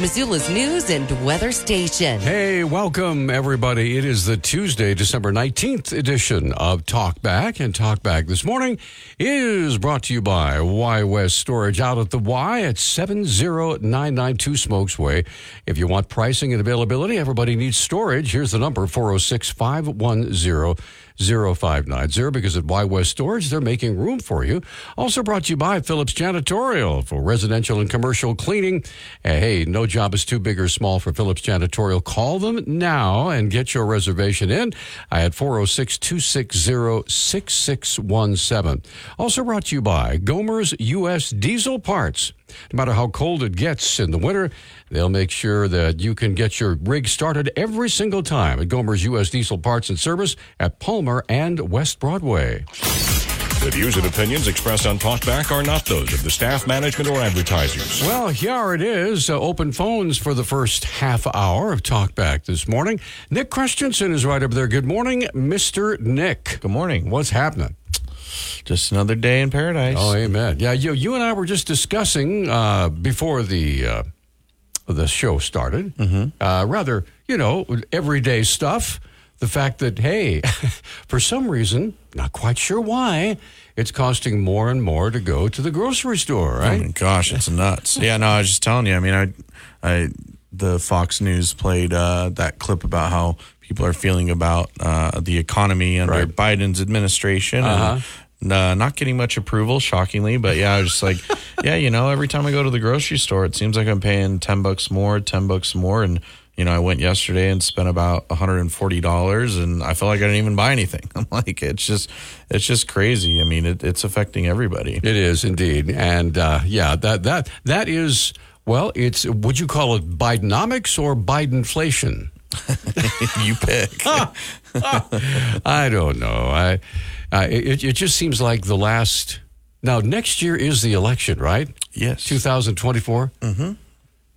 Missoula's news and weather station. Hey, welcome everybody. It is the Tuesday, December 19th edition of Talkback. And Talkback this morning is brought to you by Y West Storage out at the Y at 70992 Smokes Way. If you want pricing and availability, everybody needs storage. Here's the number 406 510 0590 because at Y West Storage, they're making room for you. Also brought to you by Phillips Janitorial for residential and commercial cleaning. Uh, hey, no job is too big or small for Phillips Janitorial. Call them now and get your reservation in at 406 260 6617. Also brought to you by Gomer's U.S. Diesel Parts. No matter how cold it gets in the winter, they'll make sure that you can get your rig started every single time at Gomer's U.S. Diesel Parts and Service at Palmer and West Broadway. The views and opinions expressed on Talkback are not those of the staff, management, or advertisers. Well, here it is. Uh, open phones for the first half hour of Talkback this morning. Nick Christensen is right over there. Good morning, Mr. Nick. Good morning. What's happening? Just another day in paradise. Oh, amen. Yeah, you, you and I were just discussing uh, before the uh, the show started. Mm-hmm. Uh, rather, you know, everyday stuff. The fact that hey, for some reason, not quite sure why, it's costing more and more to go to the grocery store. Oh Right? my gosh, it's nuts. yeah, no, I was just telling you. I mean, I, I, the Fox News played uh, that clip about how people are feeling about uh, the economy under Right. Biden's administration. Uh-huh. Uh, not getting much approval, shockingly, but yeah, I was just like, yeah, you know, every time I go to the grocery store, it seems like I'm paying ten bucks more, ten bucks more, and you know, I went yesterday and spent about $140 and I felt like I didn't even buy anything. I'm like, it's just, it's just crazy. I mean, it, it's affecting everybody. It is indeed, and uh, yeah, that that that is well. It's would you call it Bidenomics or Bidenflation? you pick. I don't know. I, uh, it, it just seems like the last. Now, next year is the election, right? Yes. 2024. Mm-hmm.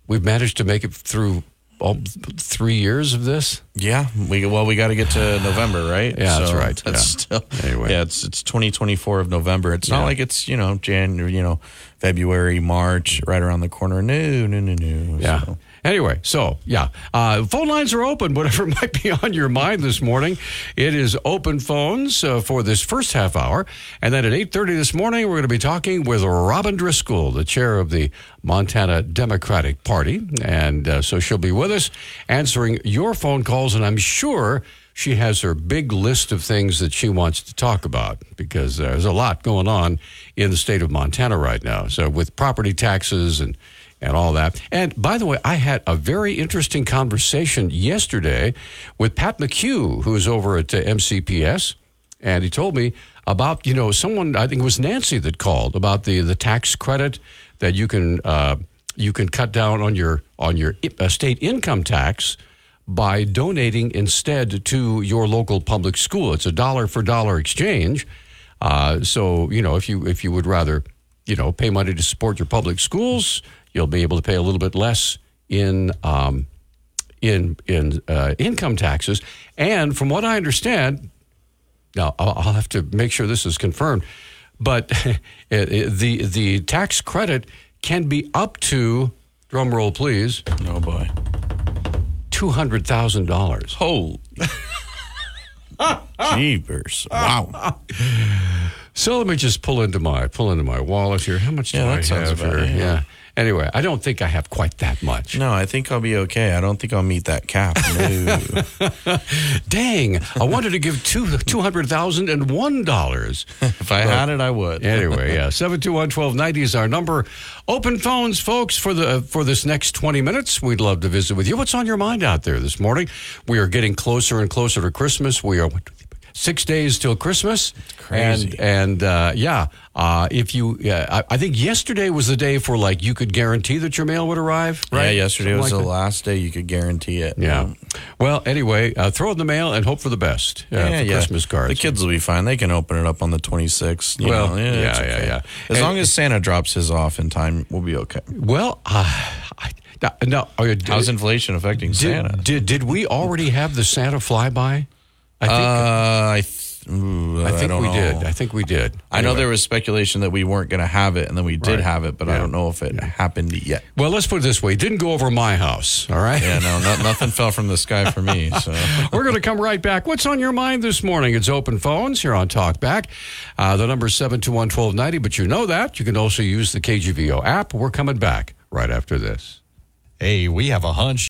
We've managed to make it through all three years of this. Yeah, we well we got to get to November, right? Yeah, that's right. That's Yeah. still Anyway. Yeah, it's it's 2024 of November. It's Yeah. not like it's you know January, you know February, March, right around the corner. No, no, no, no. Yeah. So, Anyway, so yeah, uh, phone lines are open. Whatever might be on your mind this morning, it is open phones uh, for this first half hour, and then at eight thirty this morning, we're going to be talking with Robyn Driscoll, the chair of the Montana Democratic Party, and uh, so she'll be with us answering your phone calls, and I'm sure. She has her big list of things that she wants to talk about because there's a lot going on in the state of Montana right now. So, with property taxes and and all that. And by the way, I had a very interesting conversation yesterday with Pat McHugh, who's over at uh, MCPS, and he told me about you know someone I think it was Nancy that called about the the tax credit that you can uh, you can cut down on your on your uh, state income tax by donating instead to your local public school. It's a dollar for dollar exchange. Uh, so you know if you if you would rather you know pay money to support your public schools, you'll be able to pay a little bit less in um, in in uh, income taxes. And from what I understand, now I'll I'll have to make sure this is confirmed, but the the tax credit can be up to drum roll please oh boy. two hundred thousand dollars. Holy. Jeepers! Wow. So let me just pull into my pull into my wallet here. How much do Yeah, I have here? right, yeah. Anyway, I don't think I have quite that much. No, I think I'll be okay. I don't think I'll meet that cap. No. Dang! I wanted to give two two hundred thousand and one dollars. if I had it, I would. Anyway, yeah, seven two one twelve ninety is our number. Open phones, folks, for the for this next twenty minutes. We'd love to visit with you. What's on your mind out there this morning? We are getting closer and closer to Christmas. We are six days till Christmas. crazy. And and uh, yeah, uh, if you, yeah, I, I think yesterday was the day for like you could guarantee that your mail would arrive. Right? Yeah, yesterday Something was like the that? last day you could guarantee it. Yeah. Well, anyway, uh, throw it in the mail and hope for the best uh, for Christmas cards. The kids will be fine. They can open it up on the 26th. you Well, know. yeah, it's yeah, yeah. As And- long as Santa drops his off in time, we'll be okay. Well, uh, I, No, no oh, How's inflation affecting Santa? did, did did we already have the Santa flyby? I think uh, I, th- ooh, I think don't we know. did. I think we did. I know there was speculation that we weren't going to have it, and then we did Right. have it, but Yeah. I don't know if it happened yet. Well, let's put it this way: it didn't go over my house. All right. Yeah, no, no nothing fell from the sky for me. So We're going to come right back. What's on your mind this morning? It's open phones here on Talkback. Uh, the number is 721 1290, but you know that. You can also use the KGVO app. We're coming back right after this. Hey, we have a hunch.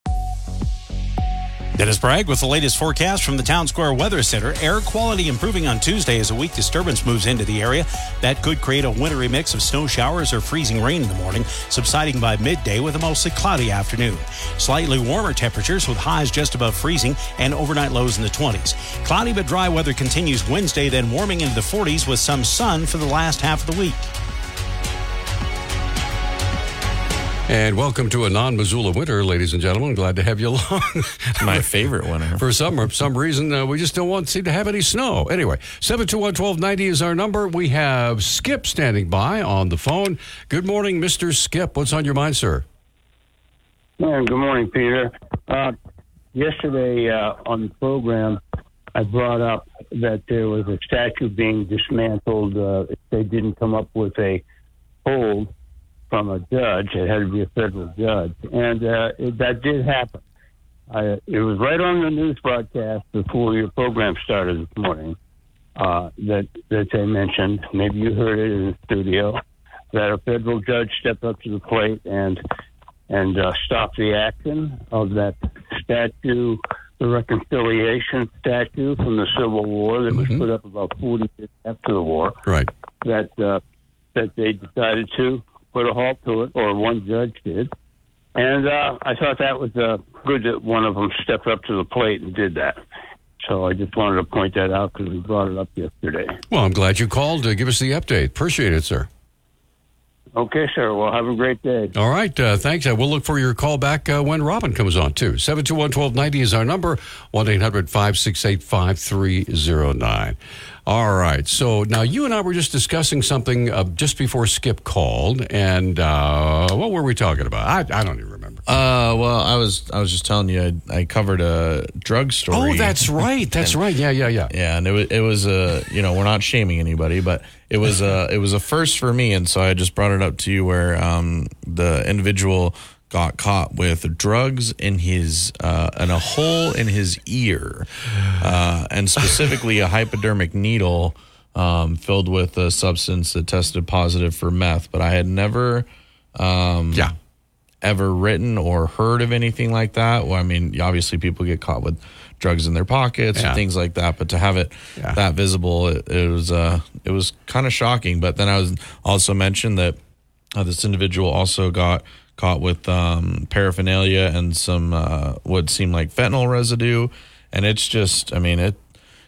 Dennis Bragg with the latest forecast from the Town Square Weather Center. Air quality improving on Tuesday as a weak disturbance moves into the area. That could create a wintry mix of snow showers or freezing rain in the morning, subsiding by midday with a mostly cloudy afternoon. Slightly warmer temperatures with highs just above freezing and overnight lows in the 20s. Cloudy but dry weather continues Wednesday, then warming into the 40s with some sun for the last half of the week. And welcome to a non Missoula winter, ladies and gentlemen. Glad to have you along. my favorite winter. For some some reason, uh, we just don't want seem to have any snow. Anyway, 721 1290 is our number. We have Skip standing by on the phone. Good morning, Mr. Skip. What's on your mind, sir? Man, good morning, Peter. Uh, yesterday uh, on the program, I brought up that there was a statue being dismantled uh, if they didn't come up with a hold from a judge. It had to be a federal judge, and uh, it, that did happen. I, it was right on the news broadcast before your program started this morning uh, that that they mentioned. Maybe you heard it in the studio that a federal judge stepped up to the plate and and uh, stop the action of that statue, the reconciliation statue from the Civil War that was put up about 40 years after the war. Right. That uh, that they decided to put a halt to it, or one judge did. And uh, I thought that was uh, good that one of them stepped up to the plate and did that. So I just wanted to point that out because we brought it up yesterday. Well, I'm glad you called to give us the update. Appreciate it, sir. Okay, sir. Well, have a great day. All right. Uh, thanks. Uh, we'll look for your call back uh, when Robyn comes on, too. 721 1290 is our number 1 800 568 5309. All right. So now you and I were just discussing something uh, just before Skip called. And uh, what were we talking about? I, I don't even remember. Uh, well, I was I was just telling you I, I covered a drug story. Oh, that's right. That's right. Yeah, yeah, yeah. Yeah, and it was it was a you know we're not shaming anybody, but it was a it was a first for me, and so I just brought it up to you where um, the individual got caught with drugs in his uh, and a hole in his ear, uh, and specifically a hypodermic needle um, filled with a substance that tested positive for meth. But I had never. Um, Yeah. ever written or heard of anything like that. Well, I mean, obviously people get caught with drugs in their pockets Yeah. and things like that, but to have it Yeah. that visible, it, it was uh, it was kind of shocking. But then I was also mentioned that uh, this individual also got caught with um, paraphernalia and some uh, what seemed like fentanyl residue, and it's just, I mean, it.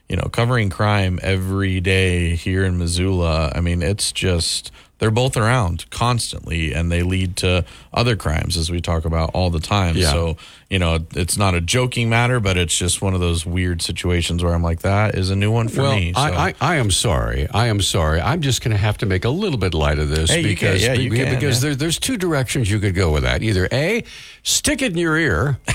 You know, covering crime every day here in Missoula. I mean, it's just they're both around constantly, and they lead to other crimes, as we talk about all the time. Yeah. So, you know, it's not a joking matter, but it's just one of those weird situations where I'm like, that is a new one for well, me. So. I, I, I am sorry. I am sorry. I'm just going to have to make a little bit light of this Hey, you can- because yeah, can, because yeah. there, there's two directions you could go with that. Either a, stick it in your ear.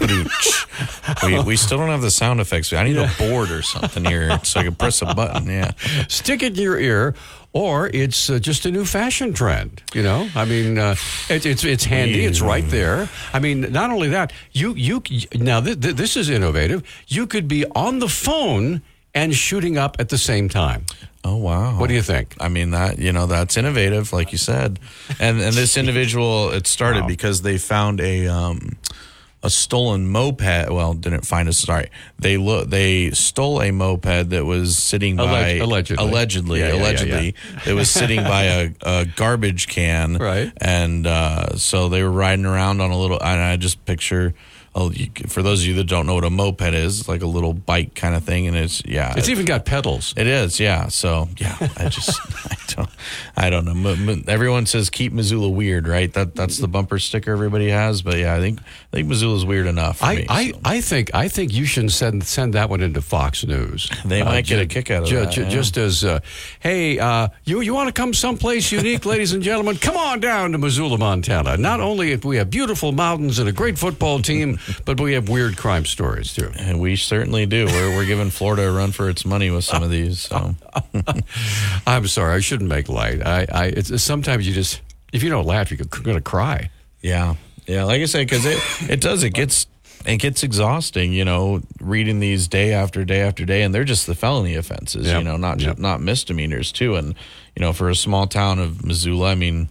we, we still don't have the sound effects. I need a board or something here so I can press a button. Yeah. stick it in your ear, or it's uh, just a new fashion trend. You know, I mean, uh, it, it's it's handy. It's right there. I mean, not only that, you you now th- th- this is innovative. You could be on the phone and shooting up at the same time. Oh wow! What do you think? I mean that you know that's innovative, like you said, and and this individual it started Wow. because they found a um a stolen moped. Well, didn't find a sorry. They look they stole a moped that was sitting by Alleg- allegedly. allegedly Yeah, yeah, yeah, allegedly it was sitting by a, a garbage can Right. and uh, so they were riding around on a little and I just picture oh, you, for those of you that don't know what a moped is, it's like a little bike kind of thing, and it's yeah, It's even got pedals. it is, yeah. So yeah, I just I don't I don't know. Everyone says keep Missoula weird, right? That that's the bumper sticker everybody has, but yeah, I think I think Missoula's weird enough. I, me, I, so. I think I think you should send send that one into Fox News. They might get a kick out of ju- that, ju- yeah. Just as, uh, hey, uh, you you want to come someplace unique, ladies and gentlemen? Come on down to Missoula, Montana. Not only if we have beautiful mountains and a great football team, but we have weird crime stories too. and we certainly do. We're we're giving Florida a run for its money with some of these. So I'm sorry, I shouldn't make light. I, I it's, sometimes you just if you don't laugh, you're to cry. Yeah, yeah. Like I said, because it it does it gets it gets exhausting. You know, reading these day after day after day, and they're just the felony offenses. Yep. You know, not Yep. just not misdemeanors too. And you know, for a small town of Missoula, I mean,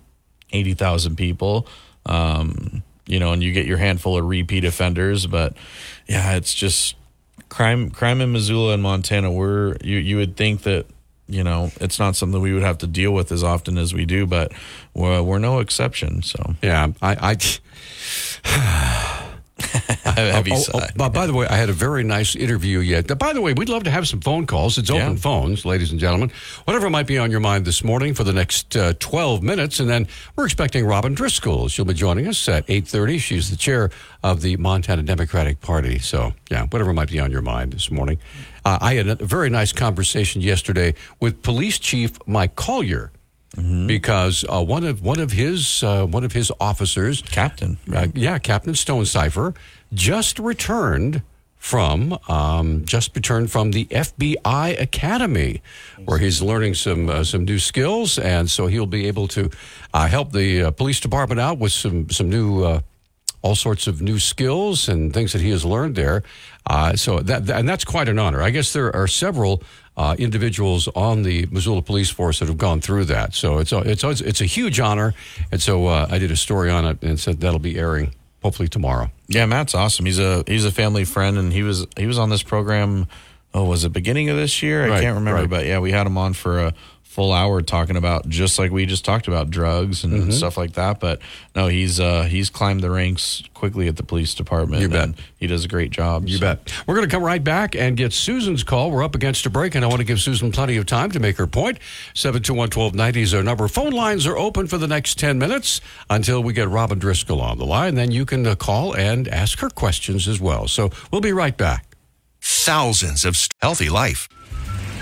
eighty thousand people. Um, you know, and you get your handful of repeat offenders, but yeah, it's just crime crime in Missoula and Montana. We're you you would think that you know it's not something we would have to deal with as often as we do, but we're, we're no exception. So Yeah, I. I heavy Oh, oh, side. but by the way, I had a very nice interview yet. By the way, we'd love to have some phone calls. It's open Yeah. phones, ladies and gentlemen. Whatever might be on your mind this morning for the next uh, 12 minutes. And then we're expecting Robyn Driscoll. She'll be joining us at 8.30. She's the chair of the Montana Democratic Party. So, yeah, whatever might be on your mind this morning. Uh, I had a very nice conversation yesterday with Police Chief Mike Colyer. Because uh, one of one of his uh, one of his officers, Captain, uh, yeah, Captain Stonecipher, just returned from um, just returned from the FBI Academy, where he's learning some uh, some new skills, and so he'll be able to uh, help the uh, police department out with some some new. All sorts of new skills and things that he has learned there. Uh, so that, that- and that's quite an honor. I guess there are several uh, individuals on the Missoula Police Force that have gone through that. So it's a, it's a, it's a huge honor. And so uh, I did a story on it and said that'll be airing hopefully tomorrow. Yeah, Matt's awesome. He's a he's a family friend, and he was he was on this program. Oh, was it beginning of this year? I Right, can't remember, right. but yeah, we had him on for a full hour talking about just like we just talked about drugs and Mm-hmm. stuff like that. But no, he's uh he's climbed the ranks quickly at the police department. You bet. and He does a great job. You so. bet. We're going to come right back and get Susan's call. We're up against a break, and I want to give Susan plenty of time to make her point. 721 1290 is our number. Phone lines are open for the next 10 minutes until we get Robyn Driscoll on the line. Then you can uh, call and ask her questions as well. So we'll be right back. thousands of st- healthy life.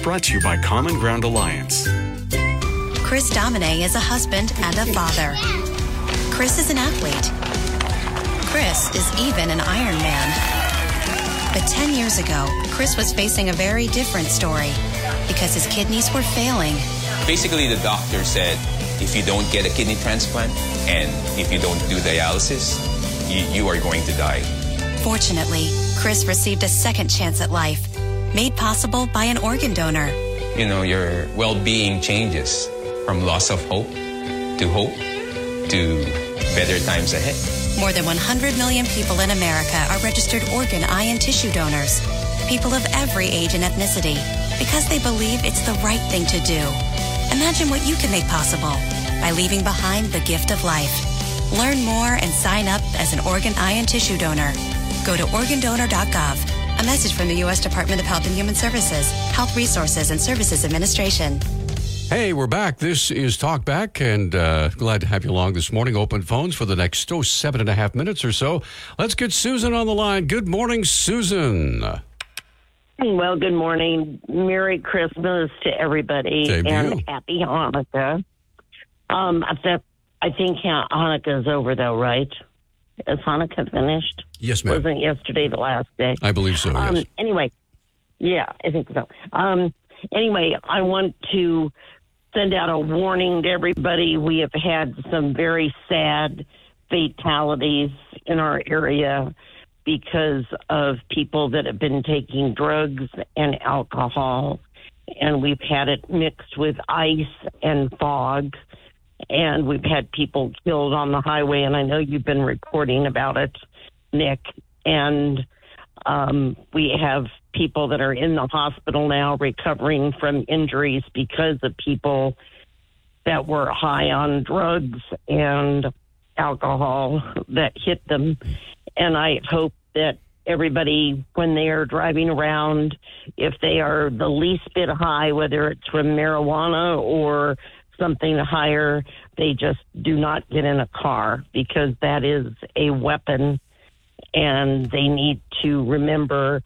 Brought to you by Common Ground Alliance. Chris Domine is a husband and a father. Chris is an athlete. Chris is even an Iron Man. But 10 years ago, Chris was facing a very different story because his kidneys were failing. Basically, the doctor said if you don't get a kidney transplant and if you don't do dialysis, you, you are going to die. Fortunately, Chris received a second chance at life, made possible by an organ donor. You know, your well being changes from loss of hope to hope to better times ahead. More than 100 million people in America are registered organ, eye, and tissue donors. People of every age and ethnicity, because they believe it's the right thing to do. Imagine what you can make possible by leaving behind the gift of life. Learn more and sign up as an organ, eye, and tissue donor. Go to organdonor.gov. A message from the U.S. Department of Health and Human Services, Health Resources and Services Administration. Hey, we're back. This is Talk Back, and uh, glad to have you along this morning. Open phones for the next oh, seven and a half minutes or so. Let's get Susan on the line. Good morning, Susan. Well, good morning. Merry Christmas to everybody Same and you. happy Hanukkah. Um, I think, I Hanukkah is over though, right? Is Hanukkah finished? Yes, ma'am. Wasn't yesterday the last day? I believe so. Um, yes. Anyway, yeah, I think so. Um, anyway, I want to send out a warning to everybody. We have had some very sad fatalities in our area because of people that have been taking drugs and alcohol. And we've had it mixed with ice and fog. And we've had people killed on the highway. And I know you've been reporting about it, Nick. And um, we have people that are in the hospital now recovering from injuries because of people that were high on drugs and alcohol that hit them. And I hope that everybody, when they are driving around, if they are the least bit high, whether it's from marijuana or something higher, they just do not get in a car because that is a weapon and they need to remember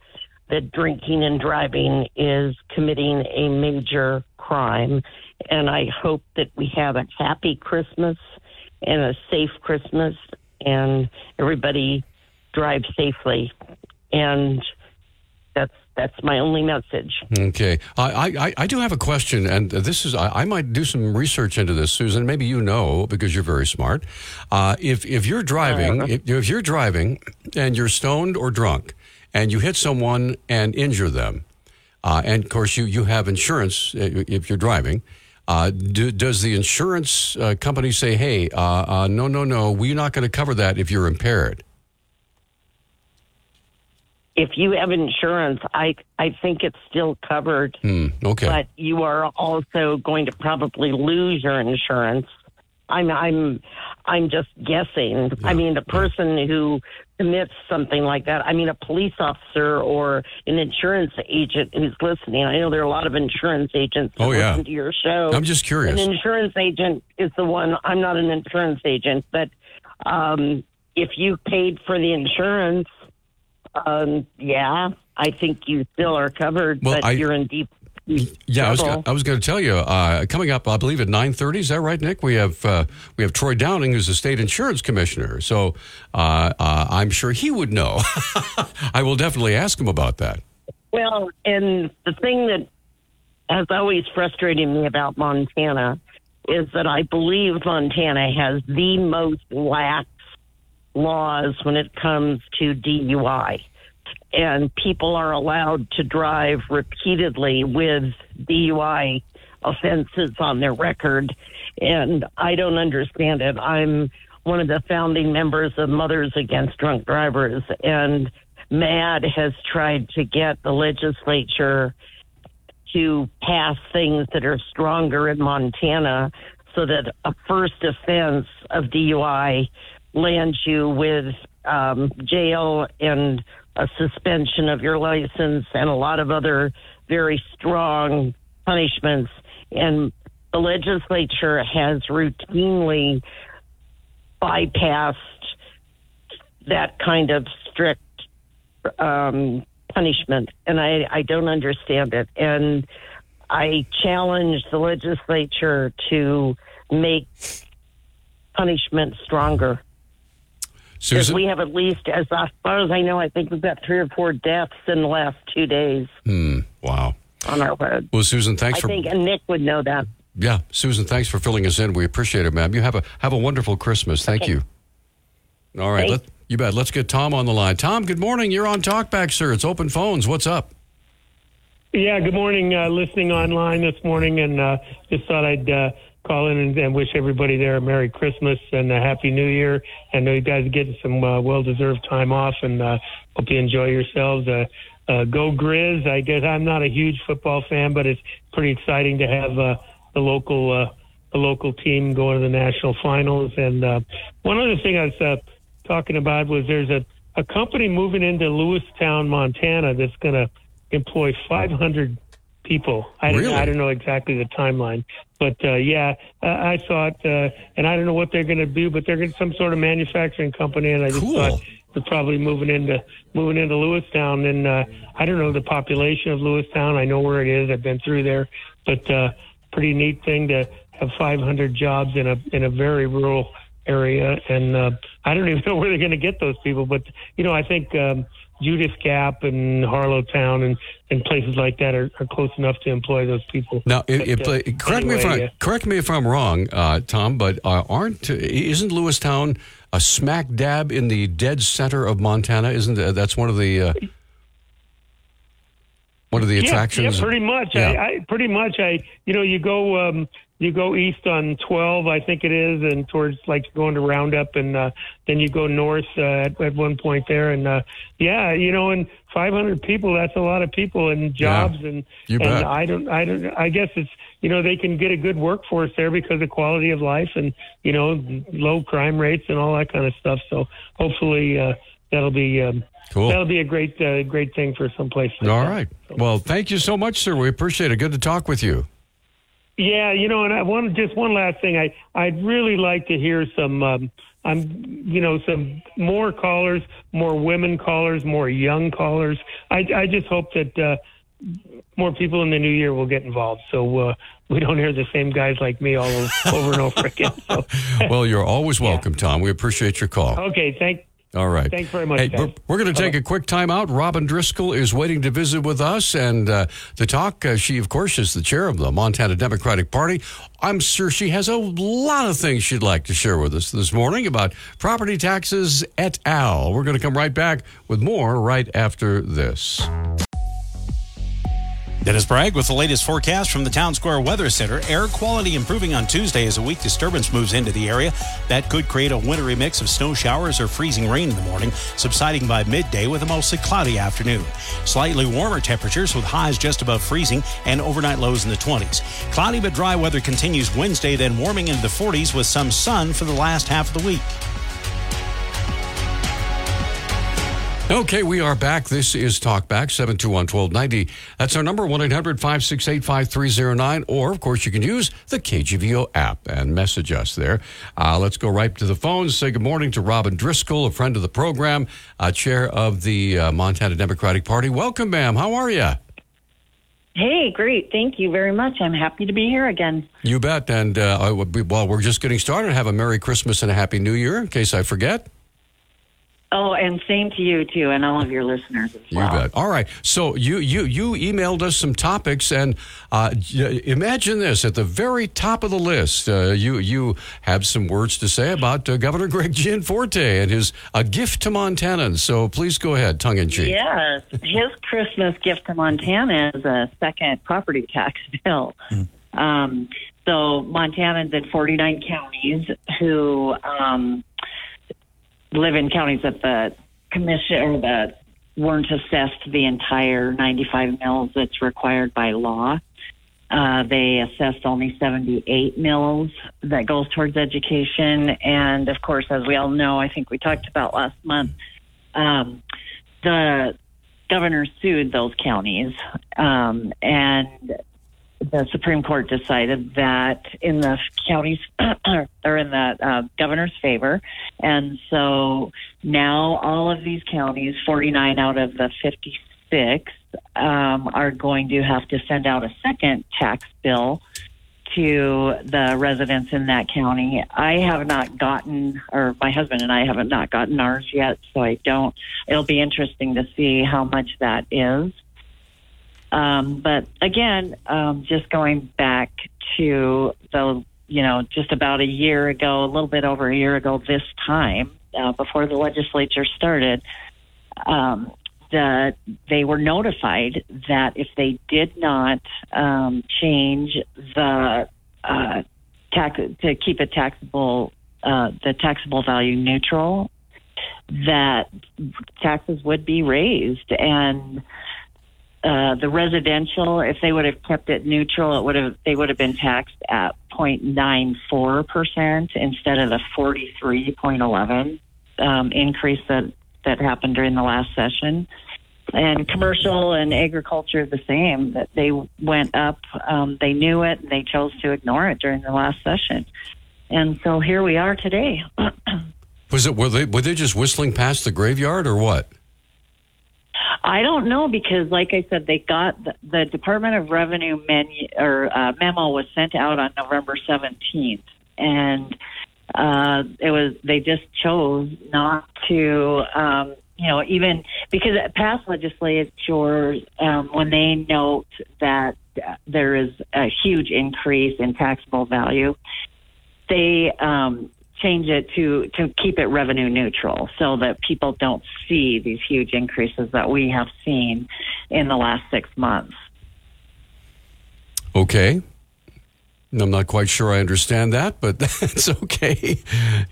that drinking and driving is committing a major crime. And I hope that we have a happy Christmas and a safe Christmas and everybody drive safely. And that's my only message. Okay, I, I I do have a question, and this is I, I might do some research into this, Susan. Maybe you know because you're very smart. Uh, if if you're driving, Uh-huh. if, if you're driving and you're stoned or drunk, and you hit someone and injure them, uh, and of course you you have insurance uh, if you're driving. Uh, do, does the insurance uh, company say, "Hey, uh, uh, no, no, no, we're not going to cover that if you're impaired"? If you have insurance, I I think it's still covered. Hmm, okay. but you are also going to probably lose your insurance. I'm I'm I'm just guessing. I mean, the person who commits something like that. I mean, a police officer or an insurance agent who's listening. I know there are a lot of insurance agents Oh, yeah. listen to your show. I'm just curious. An insurance agent is the one. I'm not an insurance agent, but um, if you paid for the insurance, um, yeah, I think you still are covered. Well, but I- you're in deep. Yeah, I was, trouble. I was going to tell you. Uh, coming up, I believe at nine thirty. Is that right, Nick? We have uh, we have Troy Downing, who's the state insurance commissioner. So uh, uh, I'm sure he would know. I will definitely ask him about that. Well, and the thing that has always frustrated me about Montana is that I believe Montana has the most lax laws when it comes to DUI. And people are allowed to drive repeatedly with DUI offenses on their record. And I don't understand it. I'm one of the founding members of Mothers Against Drunk Drivers. And MAD has tried to get the legislature to pass things that are stronger in Montana so that a first offense of DUI lands you with um, jail and a suspension of your license and a lot of other very strong punishments. And the legislature has routinely bypassed that kind of strict um, punishment, and I, I don't understand it. And I challenge the legislature to make punishment stronger. Because Susan? we have at least, as far as I know, I think we've got three or four deaths in the last two days Hmm. Wow. on our road. Well, Susan, thanks I for think and Nick would know that. yeah, Susan, thanks for filling us in. We appreciate it, ma'am. You have a have a wonderful Christmas. Thank Okay. you. All right, let, you bet. Let's get Tom on the line. Tom, good morning. You're on Talkback, sir. It's open phones. What's up? Yeah, good morning. Uh, listening online this morning, and uh, just thought I'd uh, call in and, and wish everybody there a Merry Christmas and a Happy New Year. I know you guys are getting some uh, well-deserved time off, and uh, hope you enjoy yourselves. Uh, uh, go Grizz! I guess I'm not a huge football fan, but it's pretty exciting to have uh, the local uh, the local team going to the national finals. And uh, one other thing I was uh, talking about was there's a, a company moving into Lewistown, Montana, that's going to employ 500 people. I don't, I don't know exactly the timeline, but uh, yeah, uh, I saw it, uh, and I don't know what they're going to do, but they're going to some sort of manufacturing company, and I just Cool. thought they're probably moving into moving into Lewistown. And uh, I don't know the population of Lewistown. I know where it is. I've been through there, but uh, pretty neat thing to have 500 jobs in a in a very rural area. And uh, I don't even know where they're going to get those people. But you know, I think. Um, Judith Gap and Harlowton and, and places like that are, are close enough to employ those people. Now, if, But, uh, correct me if anyway, I uh, correct me if I'm wrong, uh, Tom, but uh, aren't isn't Lewistown a smack dab in the dead center of Montana? Isn't uh, that's one of the uh, one of the Yeah, attractions? Yeah, pretty much. Yeah. I, I pretty much. I you know you go um, you go east on 12, I think it is, and towards like going to Roundup, and uh, then you go north uh, at, at one point there, and uh, yeah, you know, and 500 people. That's a lot of people and jobs, and you and bet. I don't I don't I guess it's you know they can get a good workforce there because of quality of life and you know low crime rates and all that kind of stuff. So hopefully uh, that'll be. Um, Cool. That'll be a great, uh, great thing for some place. like All that. right. Well, thank you so much, sir. We appreciate it. Good to talk with you. Yeah, you know, and I want just one last thing. I I'd really like to hear some. Um, I'm, you know, some more callers, more women callers, more young callers. I I just hope that uh, more people in the new year will get involved, so uh, we don't hear the same guys like me all over, over and over again. So, Well, you're always welcome, Tom. We appreciate your call. okay, thank. All right. Thanks very much, Hey, we're, we're going to take a quick time out. Robyn Driscoll is waiting to visit with us and uh, to talk. Uh, she, of course, is the chair of the Montana Democratic Party. I'm sure she has a lot of things she'd like to share with us this morning about property taxes et al. We're going to come right back with more right after this. Dennis Bragg with the latest forecast from the Town Square Weather Center. Air quality improving on Tuesday as a weak disturbance moves into the area. That could create a wintry mix of snow showers or freezing rain in the morning, subsiding by midday with a mostly cloudy afternoon. Slightly warmer temperatures with highs just above freezing and overnight lows in the 20s. Cloudy but dry weather continues Wednesday, then warming into the 40s with some sun for the last half of the week. Okay, we are back. This is Talkback 721 1290. That's our number 1 800 568 5309. Or, of course, you can use the KGVO app and message us there. Uh, let's go right to the phones. Say good morning to Robyn Driscoll, a friend of the program, uh, chair of the uh, Montana Democratic Party. Welcome, ma'am. How are you? Hey, great. Thank you very much. I'm happy to be here again. You bet. And uh, I would be- while we're just getting started, have a Merry Christmas and a Happy New Year in case I forget. Oh, and same to you too, and all of your listeners as You bet. All right. So you you you emailed us some topics, and uh, imagine this at the very top of the list. Uh, you you have some words to say about uh, Governor Greg Gianforte and his a gift to Montanans. So please go ahead, tongue in cheek. Yes, his Christmas gift to Montana is a second property tax bill. Um, so Montanans in 49 counties who um, live in counties that the commission or that weren't assessed the entire 95 mills that's required by law. Uh, they assessed only 78 mills that goes towards education. And of course, as we all know, I think we talked about last month, um, the governor sued those counties. Um, and the Supreme Court decided that in the counties or in the uh, governor's favor. And so now all of these counties, 49 out of the 56, um, are going to have to send out a second tax bill to the residents in that county. I have not gotten, or my husband and I haven't not gotten ours yet, so I don't. It'll be interesting to see how much that is. Um, but again, um, just going back to the, you know, just about a year ago, a little bit over a year ago this time, uh, before the legislature started, um, that they were notified that if they did not um, change the uh, tax to keep it taxable, uh, the taxable value neutral, that taxes would be raised. And uh, the residential, if they would have kept it neutral, it would have they would have been taxed at 0.94 percent instead of the 43.11 um, increase that that happened during the last session. And commercial and agriculture the same. That they went up. Um, they knew it. and They chose to ignore it during the last session. And so here we are today. Was it were they were they just whistling past the graveyard or what? I don't know because, like I said, they got the, the Department of Revenue menu or uh, memo was sent out on November seventeenth, and uh, it was they just chose not to, um, you know, even because past legislatures um, when they note that uh, there is a huge increase in taxable value, they um, change it to to keep it revenue neutral so that people don't see these huge increases that we have seen in the last six months. Okay. I'm not quite sure I understand that, but that's okay.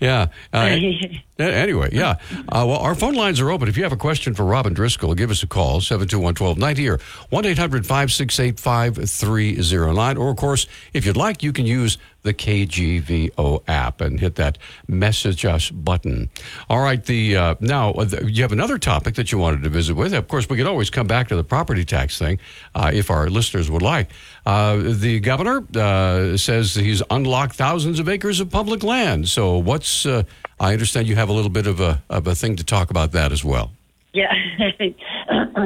Yeah. Uh, anyway, yeah. Uh, well, our phone lines are open. If you have a question for Robyn Driscoll, give us a call, 721 1290 or 1 800 568 5309. Or, of course, if you'd like, you can use the KGVO app and hit that message us button. All right, the uh, now uh, you have another topic that you wanted to visit with. Of course, we could always come back to the property tax thing uh, if our listeners would like. Uh, the governor uh, says he's unlocked thousands of acres of public land. So, what's uh, I understand you have a little bit of a of a thing to talk about that as well. Yeah,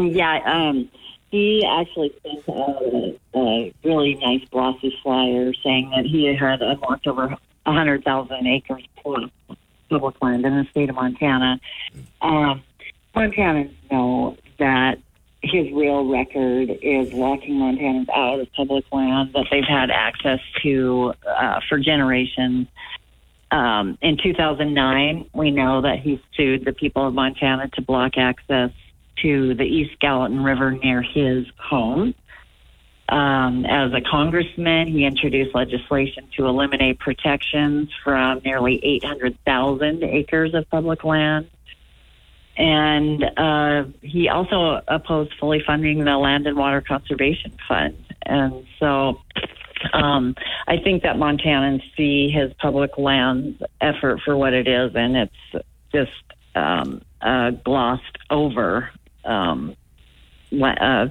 yeah. Um, he actually sent a, a really nice glossy flyer saying that he had unlocked over 100,000 acres plus public land in the state of Montana. Um, Montanans know that his real record is locking Montanans out of public land that they've had access to uh, for generations. Um, in 2009, we know that he sued the people of Montana to block access to the East Gallatin River near his home. Um, as a congressman, he introduced legislation to eliminate protections from nearly 800,000 acres of public land. And uh, he also opposed fully funding the Land and Water Conservation Fund. And so um, I think that Montanans see his public lands effort for what it is, and it's just um, uh, glossed over um, uh,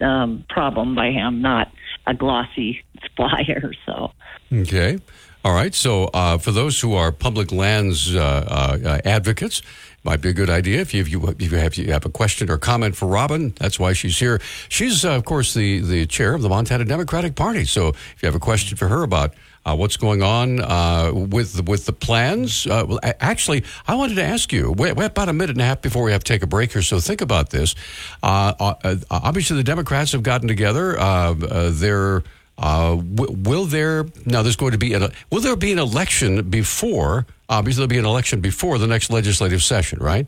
um, problem by him, not a glossy flyer. So okay. All right. So, uh, for those who are public lands uh, uh, advocates, might be a good idea if you, if you, if you, have, you have a question or comment for Robyn. That's why she's here. She's, uh, of course, the, the chair of the Montana Democratic Party. So, if you have a question for her about uh, what's going on uh, with with the plans. Uh, well, actually, I wanted to ask you. We're, we're, about a minute and a half before we have to take a break here, so think about this. Uh, uh, obviously, the Democrats have gotten together. they're w- will there now? There's going to be an will there be an election before? Obviously, there'll be an election before the next legislative session, right?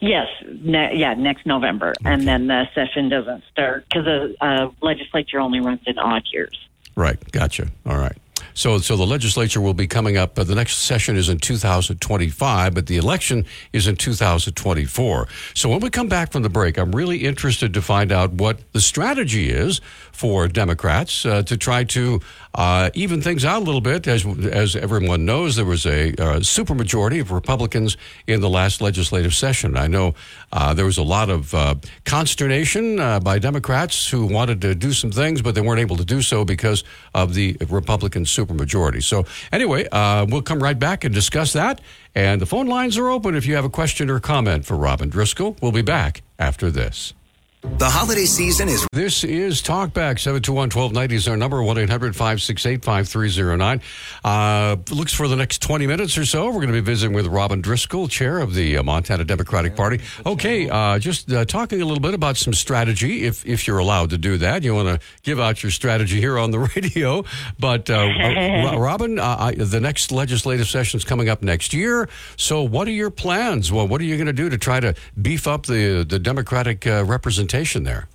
Yes, ne- yeah, next November, okay. and then the session doesn't start because the legislature only runs in odd years. Right. Gotcha. All right. So, so the legislature will be coming up. Uh, the next session is in 2025, but the election is in 2024. So, when we come back from the break, I'm really interested to find out what the strategy is for Democrats uh, to try to uh, even things out a little bit. As as everyone knows, there was a uh, supermajority of Republicans in the last legislative session. I know uh, there was a lot of uh, consternation by Democrats who wanted to do some things, but they weren't able to do so because of the Republican supermajority. So anyway, uh, we'll come right back and discuss that. And the phone lines are open if you have a question or comment for Robyn Driscoll. We'll be back after this. The holiday season is. This is Talkback. 721 1290 is our number 1 800 568 5309. Uh, looks for the next 20 minutes or so. We're going to be visiting with Robyn Driscoll, chair of the uh, Montana Democratic Party. Okay, uh, just uh, talking a little bit about some strategy, if, if you're allowed to do that. You want to give out your strategy here on the radio. But uh, Robyn, uh, I, the next legislative session is coming up next year. So, what are your plans? Well, what are you going to do to try to beef up the, the Democratic representation? There?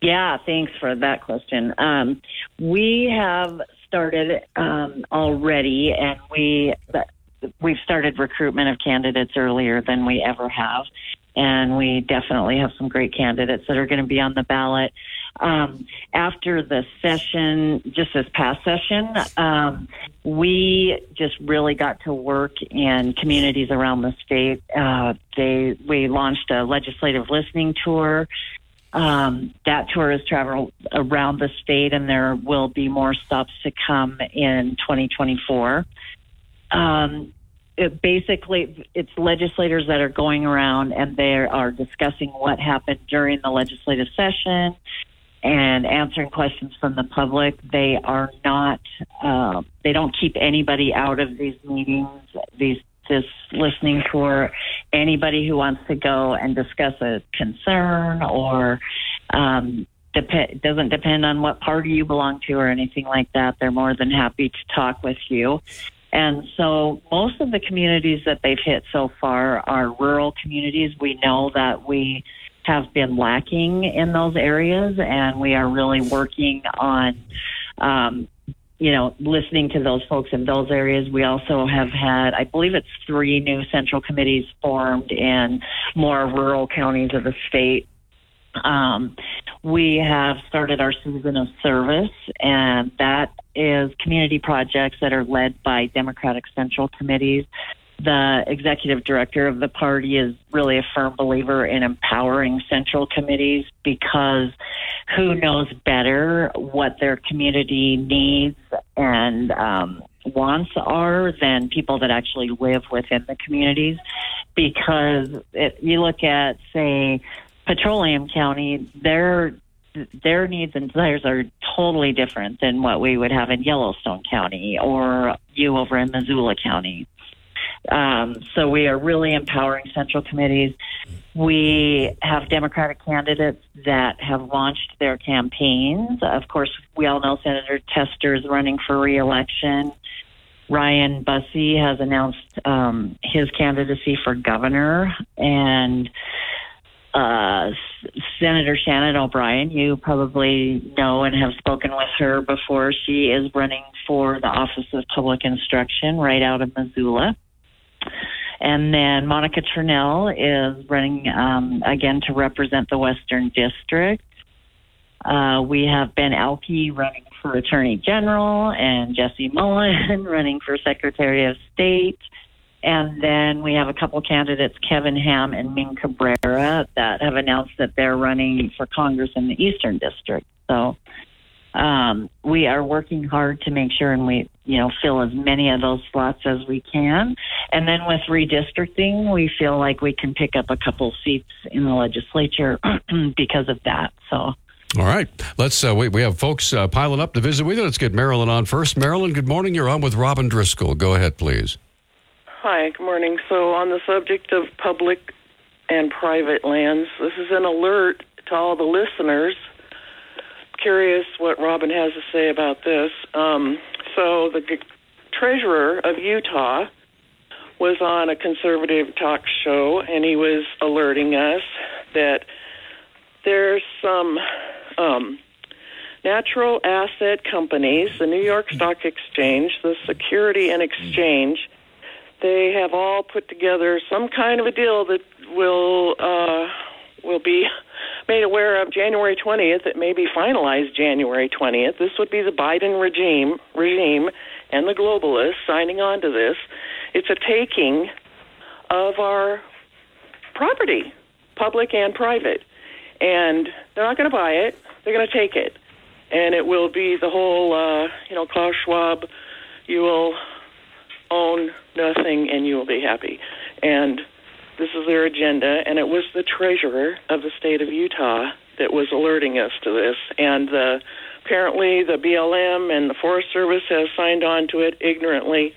Yeah, thanks for that question. Um, we have started um, already, and we we've started recruitment of candidates earlier than we ever have, and we definitely have some great candidates that are going to be on the ballot. Um, after the session, just this past session, um, we just really got to work in communities around the state. Uh, they we launched a legislative listening tour. Um, that tour has traveled around the state, and there will be more stops to come in 2024. um, it basically it's legislators that are going around and they are discussing what happened during the legislative session and answering questions from the public. They are not. Uh, they don't keep anybody out of these meetings. These just listening for anybody who wants to go and discuss a concern or um, dep- doesn't depend on what party you belong to or anything like that. They're more than happy to talk with you. And so most of the communities that they've hit so far are rural communities. We know that we have been lacking in those areas, and we are really working on, um, you know, listening to those folks in those areas. We also have had, I believe it's three new central committees formed in more rural counties of the state. Um, we have started our season of service, and that is community projects that are led by Democratic Central Committees. The executive director of the party is really a firm believer in empowering central committees because who knows better what their community needs and um, wants are than people that actually live within the communities. Because it, you look at, say, Petroleum County, their their needs and desires are totally different than what we would have in Yellowstone County or you over in Missoula County. Um, so we are really empowering central committees. We have Democratic candidates that have launched their campaigns. Of course, we all know Senator Tester is running for reelection. Ryan Busse has announced um, his candidacy for governor, and uh, Senator Shannon O'Brien, you probably know and have spoken with her before. She is running for the Office of Public Instruction right out of Missoula. And then Monica Tranel is running um, again to represent the Western District. Uh, we have Ben Alke running for Attorney General and Jesse Mullen running for Secretary of State. And then we have a couple candidates, Kevin Ham and Ming Cabrera, that have announced that they're running for Congress in the Eastern District. So um, we are working hard to make sure and we, you know, fill as many of those slots as we can. And then with redistricting, we feel like we can pick up a couple seats in the legislature because of that. So. All right, let's. Uh, we we have folks uh, piling up to visit with you. Let's get Marilyn on first. Marilyn, good morning. You're on with Robyn Driscoll. Go ahead, please. Hi, good morning. So, on the subject of public and private lands, this is an alert to all the listeners. Curious what Robyn has to say about this. Um, so, the g- treasurer of Utah was on a conservative talk show, and he was alerting us that there's some um, natural asset companies, the New York Stock Exchange, the Security and Exchange they have all put together some kind of a deal that will uh, will be made aware of January 20th. It may be finalized January 20th. This would be the Biden regime regime and the globalists signing on to this. It's a taking of our property, public and private, and they're not going to buy it. They're going to take it, and it will be the whole, uh, you know, Klaus Schwab. You will own nothing and you will be happy. And this is their agenda, and it was the treasurer of the state of Utah that was alerting us to this. And uh, apparently, the BLM and the Forest Service has signed on to it ignorantly.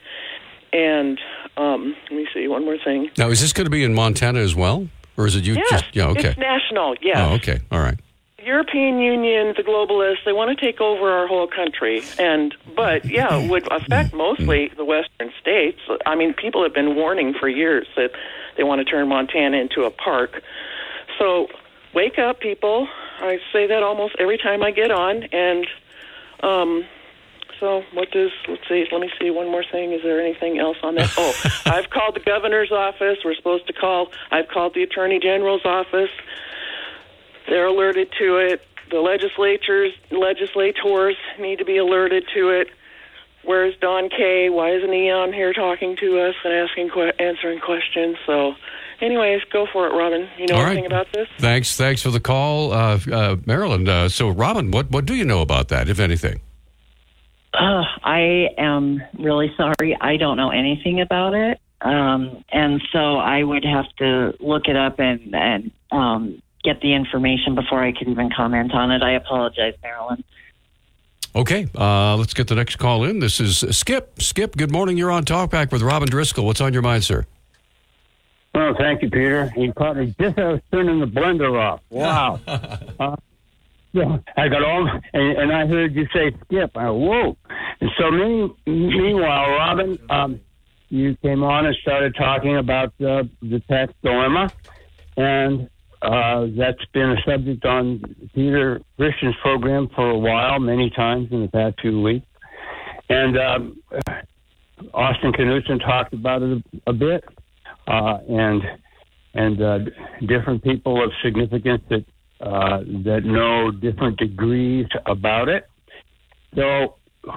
And um, let me see one more thing. Now, is this going to be in Montana as well, or is it you? Yes, just yeah, okay. It's national. Yes. Oh, okay. All right. European Union, the globalists, they want to take over our whole country. And but yeah, it would affect mostly the western states. I mean, people have been warning for years that they want to turn Montana into a park. So wake up, people. I say that almost every time I get on and um so what does let's see let me see one more thing is there anything else on that oh i've called the governor's office we're supposed to call i've called the attorney general's office they're alerted to it. The legislatures, legislators need to be alerted to it. Where's Don Kay? Why isn't he on here talking to us and asking, que- answering questions? So, anyways, go for it, Robyn. You know All anything right. about this? Thanks. Thanks for the call, uh, uh, Marilyn. Uh, so, Robyn, what what do you know about that, if anything? Uh, I am really sorry. I don't know anything about it. Um, and so I would have to look it up and, and um, get the information before I could even comment on it. I apologize, Marilyn. Okay, uh, let's get the next call in. This is Skip. Skip, good morning. You're on Talkback with Robyn Driscoll. What's on your mind, sir? Well, thank you, Peter. You caught me just as I was turning the blender off. Wow. uh, yeah, I got all, and, and I heard you say skip. I whoa. And so, mean, meanwhile, Robyn, um, you came on and started talking about uh, the tax dilemma, and uh, that's been a subject on Peter Christian's program for a while, many times in the past few weeks. And um, Austin Knudsen talked about it a, a bit, uh, and and uh, different people of significance that uh, that know different degrees about it. So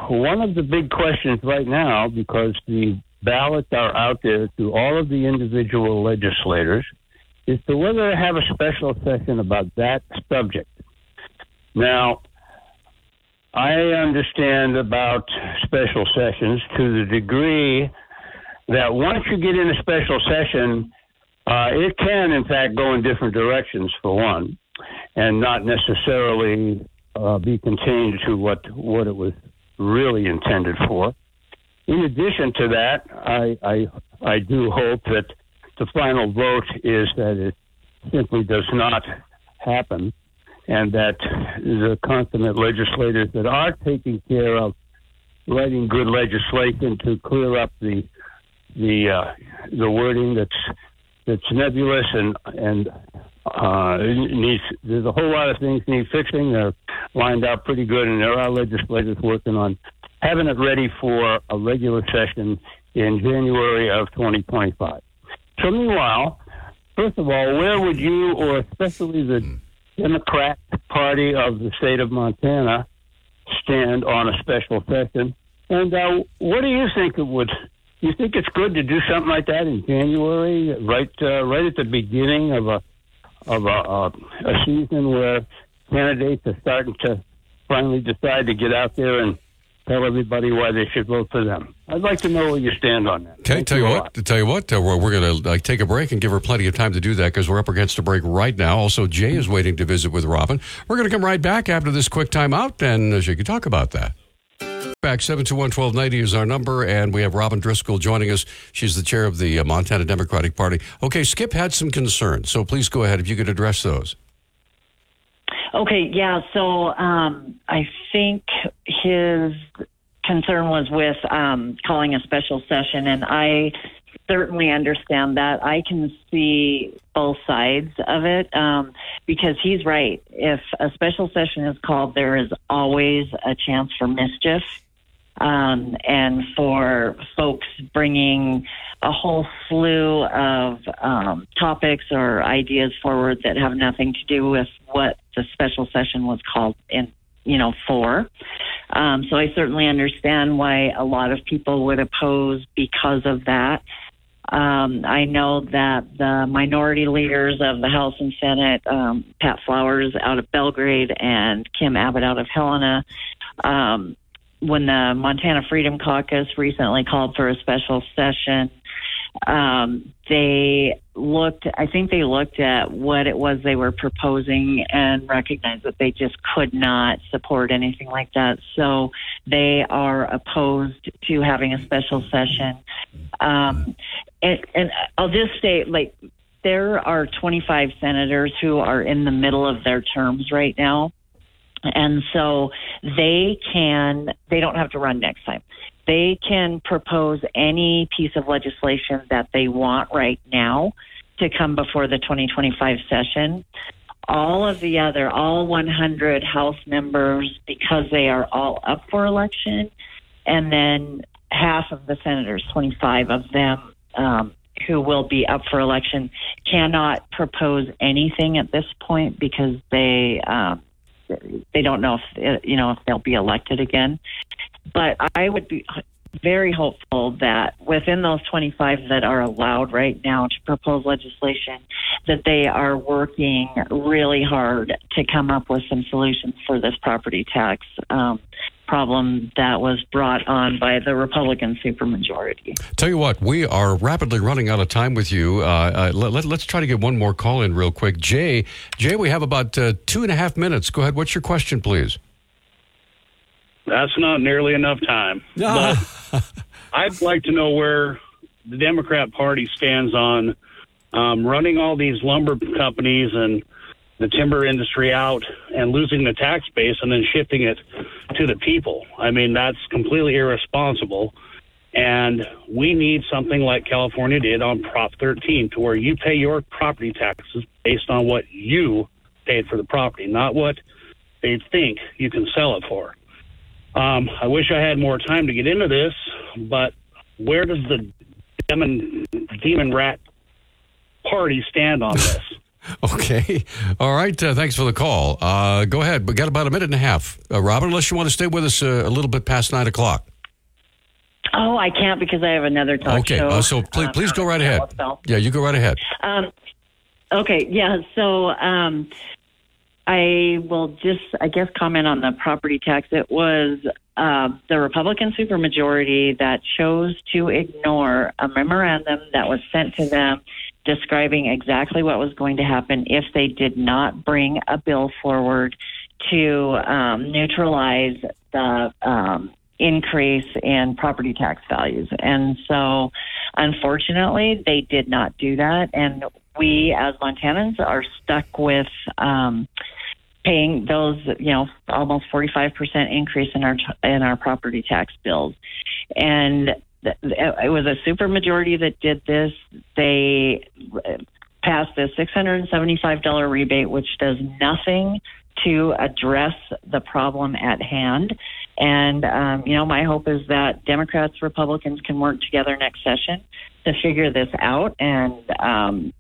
one of the big questions right now, because the ballots are out there to all of the individual legislators, is to whether to have a special session about that subject. Now, I understand about special sessions to the degree that once you get in a special session, uh, it can, in fact, go in different directions, for one, and not necessarily uh, be contained to what, what it was really intended for. In addition to that, I, I, I do hope that the final vote is that it simply does not happen, and that the consummate legislators that are taking care of writing good legislation to clear up the the uh, the wording that's that's nebulous and and uh, needs there's a whole lot of things need fixing. They're lined out pretty good, and there are legislators working on having it ready for a regular session in January of 2025. So, meanwhile, first of all, where would you, or especially the Democrat Party of the state of Montana, stand on a special session? And uh, what do you think it would? You think it's good to do something like that in January, right? Uh, right at the beginning of a of a, uh, a season where candidates are starting to finally decide to get out there and tell everybody why they should vote for them. I'd like to know where you stand on that. Okay, tell you, what, tell you what, uh, we're, we're going to like take a break and give her plenty of time to do that because we're up against a break right now. Also, Jay is waiting to visit with Robyn. We're going to come right back after this quick time out, and uh, she can talk about that. Back 721-1290 is our number, and we have Robyn Driscoll joining us. She's the chair of the uh, Montana Democratic Party. Okay, Skip had some concerns, so please go ahead if you could address those. Okay, yeah. So um, I think his concern was with um, calling a special session, and I certainly understand that. I can see both sides of it um, because he's right. If a special session is called, there is always a chance for mischief. Um, and for folks bringing a whole slew of um, topics or ideas forward that have nothing to do with what the special session was called in, you know, for. Um, so I certainly understand why a lot of people would oppose because of that. Um, I know that the minority leaders of the House and Senate, um, Pat Flowers out of Belgrade and Kim Abbott out of Helena, um, when the Montana Freedom Caucus recently called for a special session, um, they looked, I think they looked at what it was they were proposing and recognized that they just could not support anything like that. So they are opposed to having a special session. Um, and, and I'll just say, like, there are 25 senators who are in the middle of their terms right now. And so they can, they don't have to run next time. They can propose any piece of legislation that they want right now to come before the 2025 session. All of the other, all 100 House members, because they are all up for election, and then half of the senators, 25 of them, um, who will be up for election, cannot propose anything at this point because they um, they don't know if you know if they'll be elected again. But I would be very hopeful that within those 25 that are allowed right now to propose legislation, that they are working really hard to come up with some solutions for this property tax um, problem that was brought on by the Republican supermajority. Tell you what, we are rapidly running out of time with you. Uh, uh, let, us try to get one more call in real quick. Jay, Jay, we have about uh, two and a half minutes. Go ahead. What's your question, please? That's not nearly enough time. But I'd like to know where the Democrat Party stands on um, running all these lumber companies and the timber industry out and losing the tax base and then shifting it to the people. I mean, that's completely irresponsible. And we need something like California did on Prop 13 to where you pay your property taxes based on what you paid for the property, not what they think you can sell it for. Um, I wish I had more time to get into this, but where does the demon, demon rat party stand on this? Okay. All right. Uh, thanks for the call. Uh, go ahead. We got about a minute and a half. Uh, Robyn, unless you want to stay with us uh, a little bit past nine o'clock. Oh, I can't because I have another talk okay. show. Uh, so please, please go right ahead. Yeah, you go right ahead. Um, okay. Yeah. So um, I will just, I guess, comment on the property tax. It was uh, the Republican supermajority that chose to ignore a memorandum that was sent to them describing exactly what was going to happen if they did not bring a bill forward to um, neutralize the um, increase in property tax values. And so, unfortunately, they did not do that. And we, as Montanans, are stuck with. Um, paying those, you know, almost 45% increase in our in our property tax bills. And it was a supermajority that did this. They passed a $675 rebate, which does nothing to address the problem at hand. And, um, you know, my hope is that Democrats, Republicans can work together next session to figure this out and um,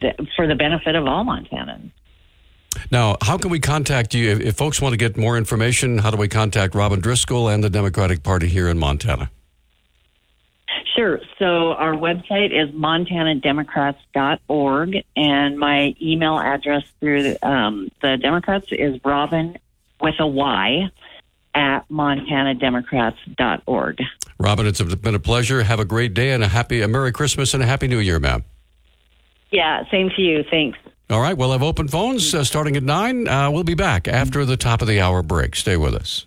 th- for the benefit of all Montanans. Now, how can we contact you if, if folks want to get more information? How do we contact Robyn Driscoll and the Democratic Party here in Montana? Sure. So our website is montanademocrats.org, and my email address through the, um, the Democrats is Robyn with a Y at montanademocrats.org. Robyn, it's been a pleasure. Have a great day and a happy, a Merry Christmas and a Happy New Year, ma'am. Yeah, same to you. Thanks. All right. We'll have open phones uh, starting at 9. Uh, we'll be back after the top of the hour break. Stay with us.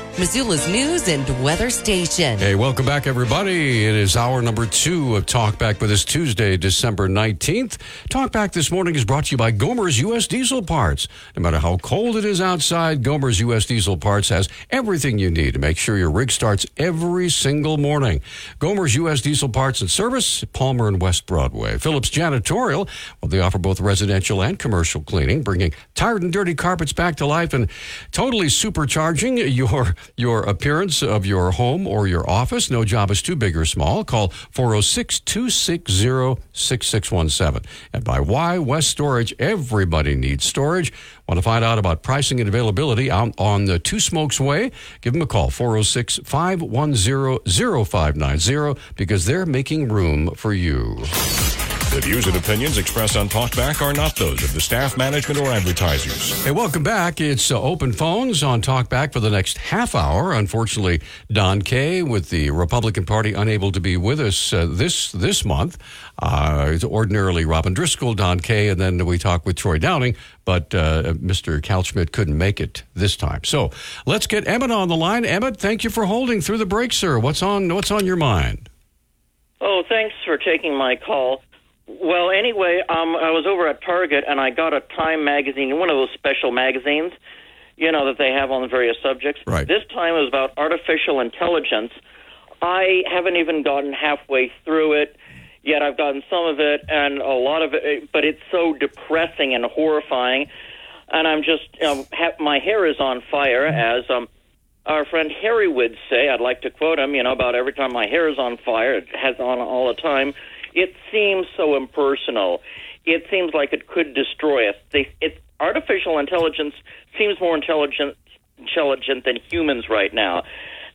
Missoula's news and weather station. Hey, welcome back, everybody. It is hour number two of Talkback with us Tuesday, December 19th. Talkback this morning is brought to you by Gomer's U.S. Diesel Parts. No matter how cold it is outside, Gomer's U.S. Diesel Parts has everything you need to make sure your rig starts every single morning. Gomer's U.S. Diesel Parts and Service, Palmer and West Broadway. Phillips Janitorial, well, they offer both residential and commercial cleaning, bringing tired and dirty carpets back to life and totally supercharging your your appearance of your home or your office. No job is too big or small. Call 406 260 6617. And by Y West Storage, everybody needs storage. Want to find out about pricing and availability out on the Two Smokes Way? Give them a call 406 510 0590 because they're making room for you. The views and opinions expressed on Talkback are not those of the staff, management, or advertisers. Hey, welcome back. It's uh, open phones on Talkback for the next half hour. Unfortunately, Don Kay with the Republican Party unable to be with us uh, this this month. Uh, it's ordinarily Robyn Driscoll, Don Kay, and then we talk with Troy Downing, but uh, Mr. Kaltschmidt couldn't make it this time. So let's get Emmett on the line. Emmett, thank you for holding through the break, sir. What's on What's on your mind? Oh, thanks for taking my call. Well, anyway, um, I was over at Target and I got a Time magazine, one of those special magazines, you know, that they have on various subjects. Right. This time it was about artificial intelligence. I haven't even gotten halfway through it yet. I've gotten some of it and a lot of it, but it's so depressing and horrifying. And I'm just, um, ha- my hair is on fire, as um, our friend Harry would say. I'd like to quote him, you know, about every time my hair is on fire, it has on all the time it seems so impersonal. It seems like it could destroy us. They, it, artificial intelligence seems more intelligent intelligent than humans right now.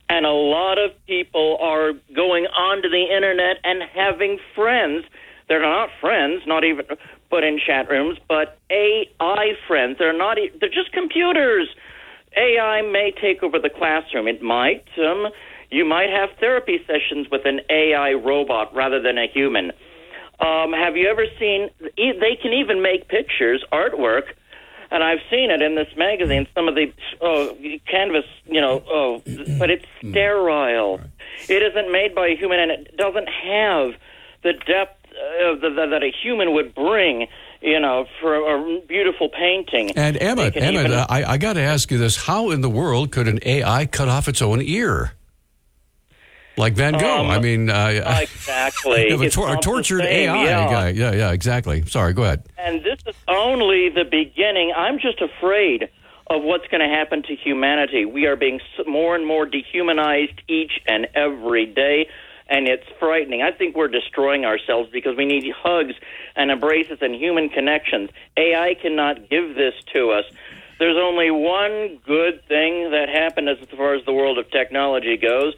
And a lot of people are going onto the internet and having friends. They're not friends, not even, but in chat rooms, but AI friends. They're not, they're just computers. AI may take over the classroom. It might. Um, you might have therapy sessions with an AI robot rather than a human. Um, have you ever seen? They can even make pictures, artwork, and I've seen it in this magazine. Some of the oh, canvas, you know, oh, but it's sterile. It isn't made by a human, and it doesn't have the depth uh, the, the, that a human would bring. You know, for a beautiful painting. And Emmett, Emmett, even- I, I got to ask you this: How in the world could an AI cut off its own ear? Like Van Gogh. Um, I mean, uh, exactly. a, tor- a tortured same, AI yeah. guy. Yeah, yeah, exactly. Sorry, go ahead. And this is only the beginning. I'm just afraid of what's going to happen to humanity. We are being more and more dehumanized each and every day, and it's frightening. I think we're destroying ourselves because we need hugs and embraces and human connections. AI cannot give this to us. There's only one good thing that happened as far as the world of technology goes.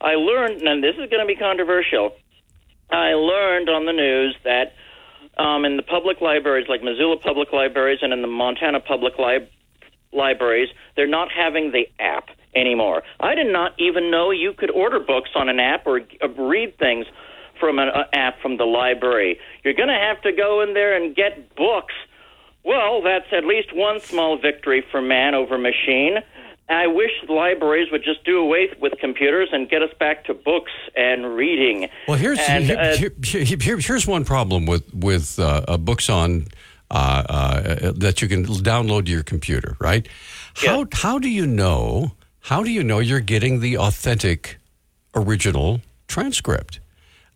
I learned, and this is going to be controversial. I learned on the news that um, in the public libraries, like Missoula Public Libraries and in the Montana Public Lib- Libraries, they're not having the app anymore. I did not even know you could order books on an app or uh, read things from an uh, app from the library. You're going to have to go in there and get books. Well, that's at least one small victory for man over machine. I wish libraries would just do away with computers and get us back to books and reading. Well, here's and, here- uh, here- here- here- here's one problem with with uh, uh, books on uh, uh, that you can download to your computer, right? How how do you know? How do you know you're getting the authentic, original transcript?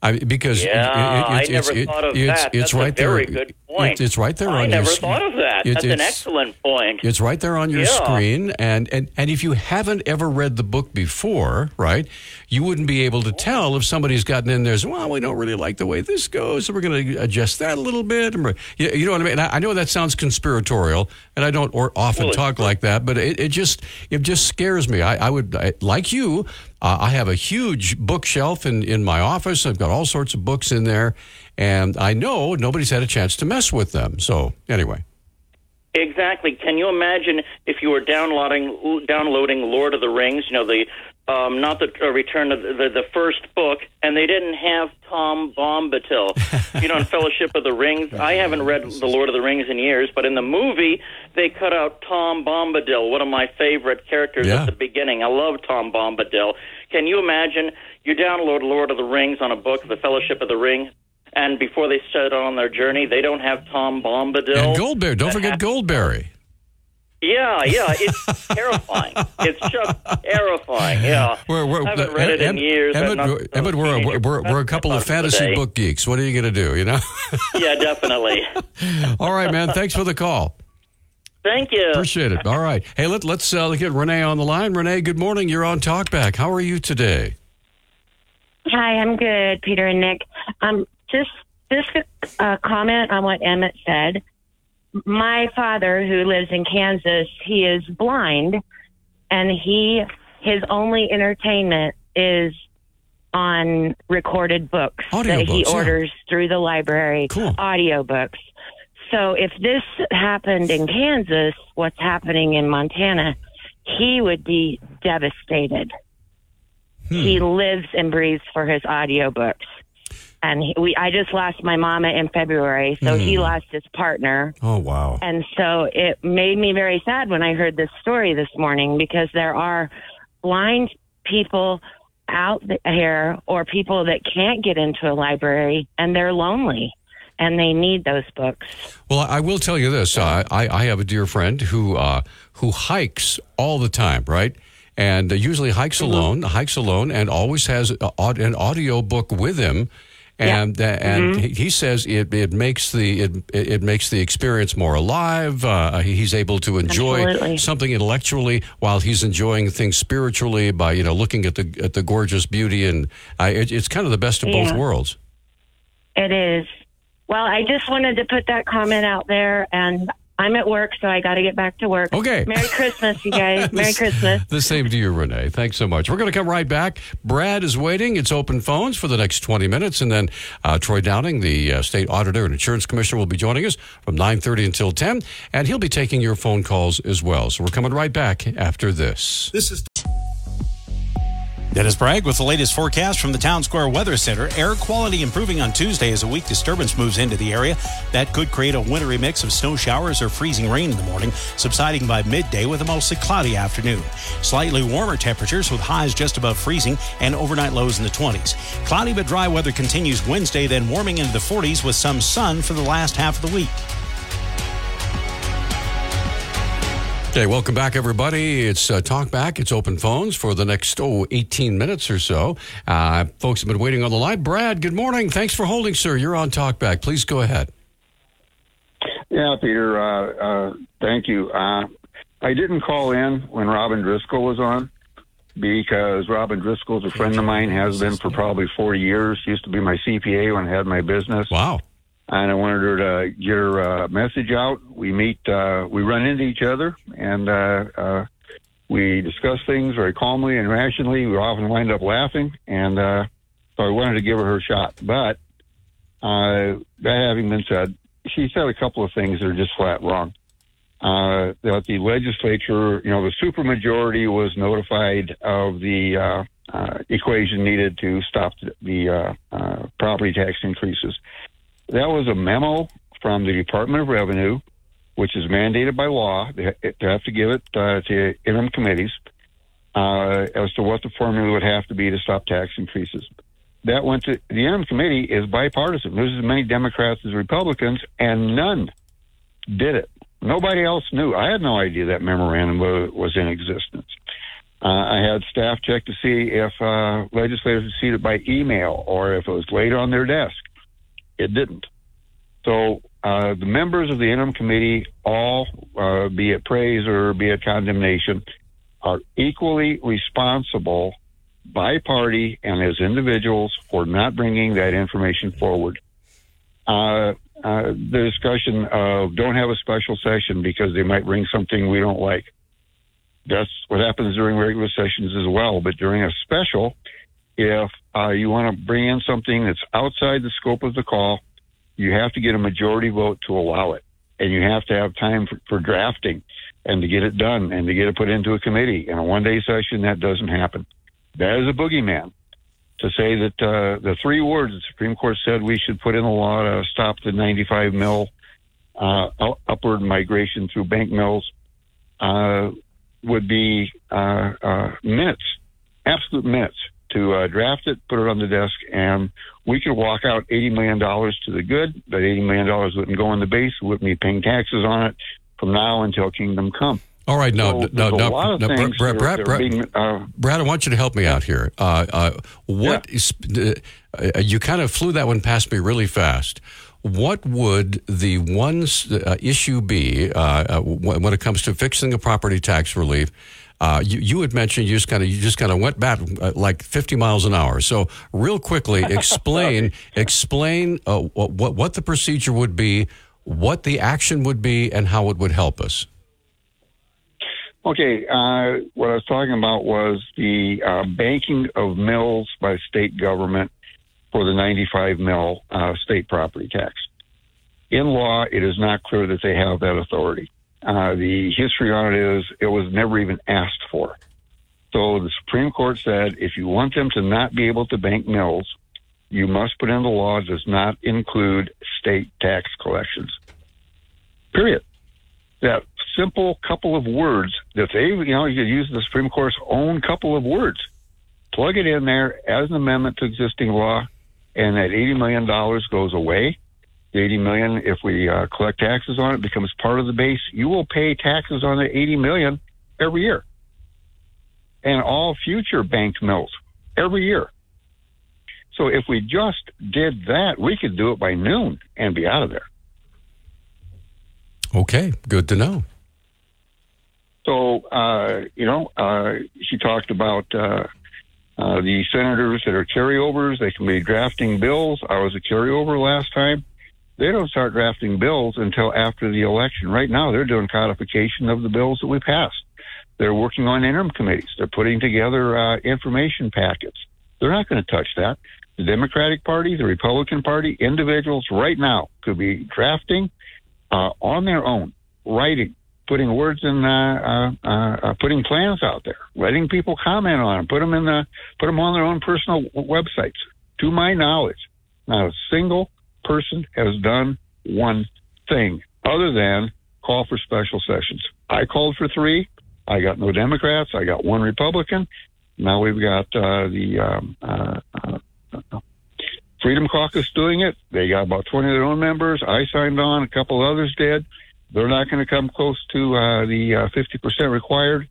I mean, because Yeah, I never it- thought of it's, that. It's That's a right very there. good point. It's, it's right there I on never your. thought of that. That's an excellent point. It's right there on your Yeah. screen, and, and and if you haven't ever read the book before, right, you wouldn't be able to tell if somebody's gotten in there. and said, Well, we don't really like the way this goes, so we're going to adjust that a little bit. You, you know what I mean? And I, I know that sounds conspiratorial, and I don't or often Well, talk like that, but it, it just it just scares me. I, I would I, like you. Uh, I have a huge bookshelf in in my office. I've got all sorts of books in there, and I know nobody's had a chance to mess with them. So anyway. Exactly. Can you imagine if you were downloading downloading Lord of the Rings? You know the um, not the uh, Return of the, the the first book, and they didn't have Tom Bombadil. you know, in Fellowship of the Rings. I haven't read the Lord of the Rings in years, but in the movie they cut out Tom Bombadil, one of my favorite characters Yeah. at the beginning. I love Tom Bombadil. Can you imagine? You download Lord of the Rings on a book, The Fellowship of the Ring. And before they set on their journey, they don't have Tom Bombadil. And Goldberry. Don't forget Goldberry. Yeah, yeah, it's terrifying. It's just terrifying. Yeah, We're, we're, I haven't read it in Em- years. Emmett, we're- Emmett, we're, we're, we're, we're a couple of fantasy day. book geeks. What are you going to do, you know? yeah, definitely. All right, man. Thanks for the call. Thank you. Appreciate it. All right. Hey, let, let's uh, get Renee on the line. Renee, good morning. You're on Talkback. How are you today? Hi, I'm good, Peter and Nick. Um, just just a uh, comment on what Emmett said. My father, who lives in Kansas, he is blind, and he his only entertainment is on recorded books that he Audiobooks, yeah. orders through the library. Cool. Audiobooks. So if this happened in Kansas, what's happening in Montana, he would be devastated. He lives and breathes for his audiobooks. And he, we, I just lost my mama in February, so he Hmm. lost his partner. Oh, wow. And so it made me very sad when I heard this story this morning because there are blind people out here or people that can't get into a library and they're lonely and they need those books. Well, I will tell you this. Uh, I, I have a dear friend who uh, who hikes all the time, right? And uh, usually hikes alone, hikes alone, and always has a, an audio book with him. And uh, and Mhm. he, he says it, it makes the it, it makes the experience more alive. Uh, he's able to enjoy Absolutely. something intellectually while he's enjoying things spiritually by you know looking at the at the gorgeous beauty and uh, it, it's kind of the best of both worlds. It is. Well, I just wanted to put that comment out there, and I'm at work, so I got to get back to work. Okay. Merry Christmas, you guys. Merry Christmas. The same to you, Renee. Thanks so much. We're going to come right back. Brad is waiting. It's open phones for the next 20 minutes. And then uh, Troy Downing, the uh, state auditor and insurance commissioner, will be joining us from 9.30 until 10. And he'll be taking your phone calls as well. So we're coming right back after this. This is Dennis Bragg with the latest forecast from the Town Square Weather Center. Air quality improving on Tuesday as a weak disturbance moves into the area. That could create a wintry mix of snow showers or freezing rain in the morning, subsiding by midday with a mostly cloudy afternoon. Slightly warmer temperatures with highs just above freezing and overnight lows in the 20s. Cloudy but dry weather continues Wednesday, then warming into the 40s with some sun for the last half of the week. Okay, welcome back, everybody. It's uh, Talk Back. It's open phones for the next, oh, 18 minutes or so. Uh, folks have been waiting on the line. Brad, good morning. Thanks for holding, sir. You're on Talk Back. Please go ahead. Yeah, Peter, uh, uh, thank you. Uh, I didn't call in when Robyn Driscoll was on because Robyn Driscoll's a friend of mine, has been for probably four years. Used to be my CPA when I had my business. Wow. And I wanted her to get her uh, message out. We meet, uh, we run into each other, and uh, uh, we discuss things very calmly and rationally. We often wind up laughing, and uh, so I wanted to give her her shot. But uh, that having been said, she said a couple of things that are just flat wrong. That the legislature, you know, the supermajority was notified of the equation needed to stop the property tax increases. That was a memo from the Department of Revenue, which is mandated by law. They have to give it uh, to interim committees uh, as to what the formula would have to be to stop tax increases. That went to the interim committee is bipartisan. There's as many Democrats as Republicans, and none did it. Nobody else knew. I had no idea that memorandum was in existence. Uh, I had staff check to see if uh, legislators received it by email or if it was laid on their desk. It didn't. So uh, the members of the interim committee, all, uh, be it praise or be it condemnation, are equally responsible by party and as individuals for not bringing that information forward. Uh, uh, the discussion of don't have a special session because they might bring something we don't like. That's what happens during regular sessions as well. But during a special, if uh, you want to bring in something that's outside the scope of the call, you have to get a majority vote to allow it. And you have to have time for, for drafting and to get it done and to get it put into a committee. In a one day session, that doesn't happen. That is a boogeyman. To say that uh, the three words the Supreme Court said we should put in the law to stop the 95 mil uh, upward migration through bank mills uh, would be uh, uh, minutes, absolute minutes to uh, draft it, put it on the desk, and we could walk out $80 million to the good. But $80 million wouldn't go in the base, wouldn't be paying taxes on it from now until kingdom come. All right, no, So no, no, no, Brad, Brad, Brad, being, uh, Brad, I want you to help me out here. Uh, uh, what is, uh, uh, you kind of flew that one past me really fast. What would the one uh, issue be uh, when it comes to fixing a property tax relief? Uh, you, you had mentioned you just kind of you just kind of went back uh, like 50 miles an hour. So real quickly, explain explain uh, what what the procedure would be, what the action would be, and how it would help us. Okay, uh, what I was talking about was the uh, banking of mills by state government for the 95 mil uh, state property tax. In law, it is not clear that they have that authority. Uh, the history on it is it was never even asked for. So the Supreme Court said if you want them to not be able to bank mills, you must put in the law does not include state tax collections. Period that simple couple of words that they, you know, you could use the Supreme Court's own couple of words, plug it in there as an amendment to existing law, and that $80 million goes away. The 80 million, if we uh, collect taxes on it, becomes part of the base. You will pay taxes on the 80 million every year, and all future banked mills every year. So if we just did that, we could do it by noon and be out of there. Okay, good to know. So, uh, you know, uh, she talked about uh, uh, the senators that are carryovers. They can be drafting bills. I was a carryover last time. They don't start drafting bills until after the election. Right now, they're doing codification of the bills that we passed. They're working on interim committees. They're putting together uh, information packets. They're not going to touch that. The Democratic Party, the Republican Party, individuals right now could be drafting uh, on their own, writing, putting words in, uh, uh, uh, putting plans out there, letting people comment on them, put them in the, put them on their own personal websites. To my knowledge, not a single person has done one thing other than call for special sessions. I called for three. I got no Democrats. I got one Republican. Now we've got uh, the um, uh, uh, Freedom Caucus doing it. They got about 20 of their own members. I signed on. A couple others did. They're not going to come close to uh, the uh, 50% required.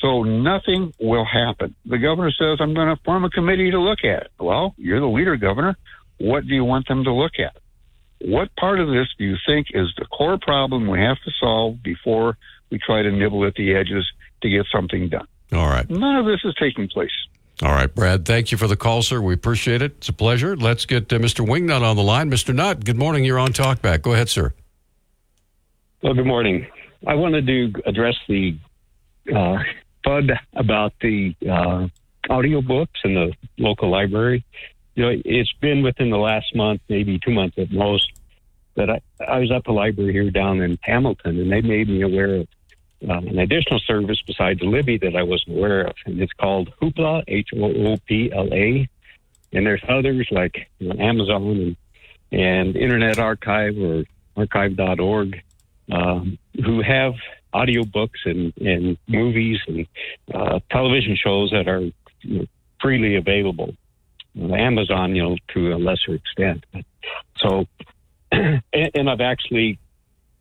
So nothing will happen. The governor says, I'm going to form a committee to look at it. Well, you're the leader, governor. What do you want them to look at? What part of this do you think is the core problem we have to solve before we try to nibble at the edges to get something done? All right. None of this is taking place. All right, Brad, thank you for the call, sir. We appreciate it. It's a pleasure. Let's get uh, Mr. Wingnut on the line. Mr. Nutt, good morning. You're on Talkback. Go ahead, sir. Well, good morning. I wanted to address the uh, FUD about the uh, audiobooks in the local library. You know, it's been within the last month, maybe two months at most, that I, I was at the library here down in Hamilton, and they made me aware of um, an additional service besides Libby that I wasn't aware of, and it's called Hoopla, H O O P L A. And there's others like you know, Amazon and, and Internet Archive or archive.org um, who have audiobooks and, and movies and uh, television shows that are you know, freely available. Amazon, you know, to a lesser extent. So, and, and I've actually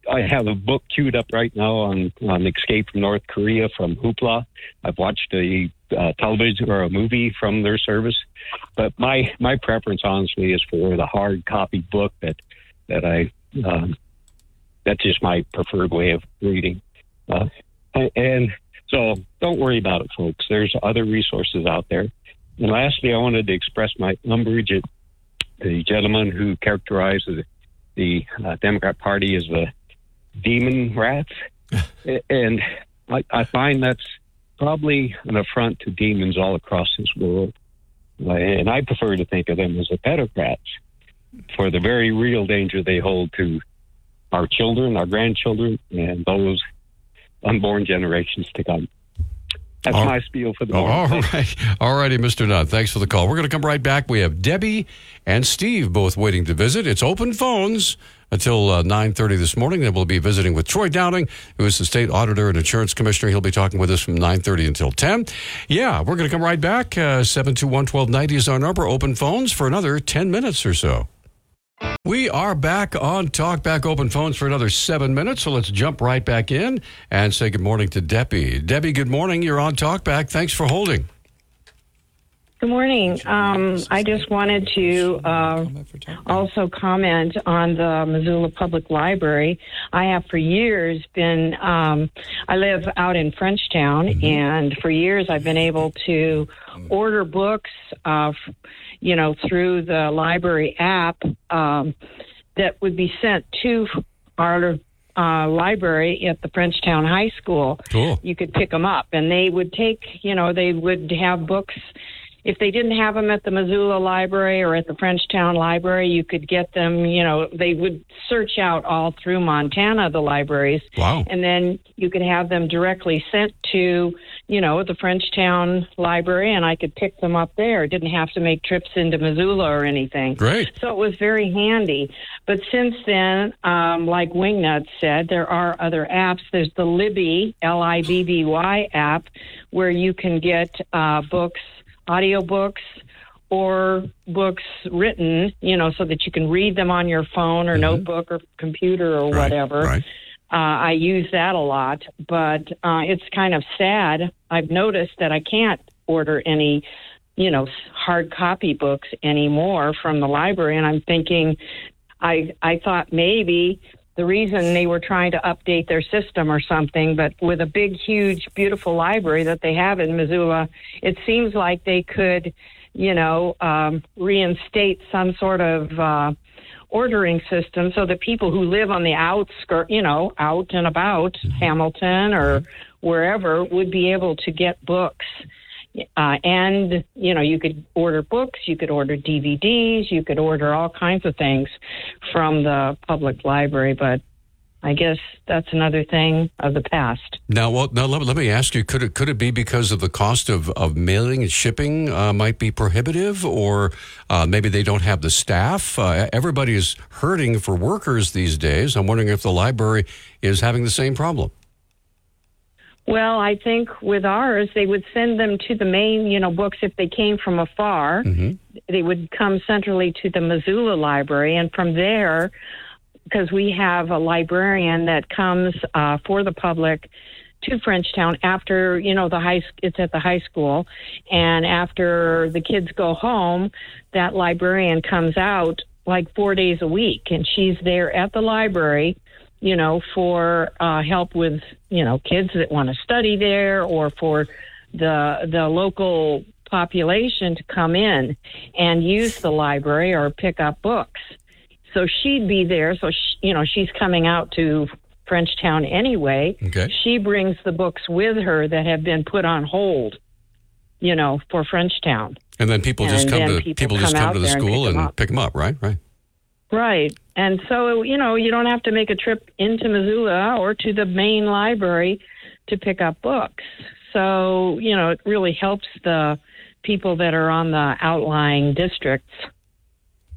I have a book queued up right now on on Escape from North Korea from Hoopla. I've watched a uh, television or a movie from their service, but my my preference, honestly, is for the hard copy book that that I um, that's just my preferred way of reading. Uh, and so, don't worry about it, folks. There's other resources out there. And lastly, I wanted to express my umbrage at the gentleman who characterized the, the uh, Democrat Party as the demon rats. and I, I find that's probably an affront to demons all across this world. And I prefer to think of them as the pedocrats for the very real danger they hold to our children, our grandchildren, and those unborn generations to come. That's all, my spiel for the oh, morning. All right. All righty, Mr. Nutt. Thanks for the call. We're going to come right back. We have Debbie and Steve both waiting to visit. It's open phones until uh, 9.30 this morning. Then we'll be visiting with Troy Downing, who is the state auditor and insurance commissioner. He'll be talking with us from 9.30 until 10. Yeah, we're going to come right back. Uh, 721-1290 is our number. Open phones for another 10 minutes or so. We are back on Talk Back Open Phones for another seven minutes, so let's jump right back in and say good morning to Debbie. Debbie, good morning. You're on Talk Back. Thanks for holding. Good morning. Um, I just wanted to uh, also comment on the Missoula Public Library. I have for years been, um, I live out in Frenchtown, mm-hmm. and for years I've been able to order books, uh, you know, through the library app um, that would be sent to our uh, library at the Frenchtown High School. Cool. You could pick them up, and they would take, you know, they would have books if they didn't have them at the Missoula Library or at the Frenchtown Library, you could get them. You know, they would search out all through Montana the libraries. Wow! And then you could have them directly sent to, you know, the Frenchtown Library, and I could pick them up there. Didn't have to make trips into Missoula or anything. Great. So it was very handy. But since then, um, like Wingnut said, there are other apps. There's the Libby L I B B Y app, where you can get uh, books audiobooks or books written, you know, so that you can read them on your phone or mm-hmm. notebook or computer or right, whatever. Right. Uh, I use that a lot, but uh, it's kind of sad. I've noticed that I can't order any, you know, hard copy books anymore from the library, and I'm thinking, I I thought maybe the reason they were trying to update their system or something. But with a big, huge, beautiful library that they have in Missoula, it seems like they could, you know, um, reinstate some sort of uh, ordering system so that people who live on the outskirt, you know, out and about Hamilton or wherever would be able to get books. Uh, and you know, you could order books, you could order DVDs, you could order all kinds of things from the public library. But I guess that's another thing of the past. Now, well, now let, let me ask you: Could it could it be because of the cost of, of mailing and shipping uh, might be prohibitive, or uh, maybe they don't have the staff? Uh, hurting for workers these days. I'm wondering if the library is having the same problem. Well, I think with ours, they would send them to the main, you know, books if they came from afar. Mm-hmm. They would come centrally to the Missoula Library, and from there, because we have a librarian that comes uh, for the public to Frenchtown after you know the high it's at the high school and after the kids go home that librarian comes out like 4 days a week and she's there at the library you know for uh help with you know kids that want to study there or for the the local population to come in and use the library or pick up books so she'd be there. So she, you know, she's coming out to Frenchtown anyway. Okay. She brings the books with her that have been put on hold. You know, for Frenchtown. And then people just And come then to people people, just come come to the and school pick 'em and pick them up, right? Right. Right. And so, you know, you don't have to make a trip into Missoula or to the main library to pick up books. So, you know, it really helps the people that are on the outlying districts,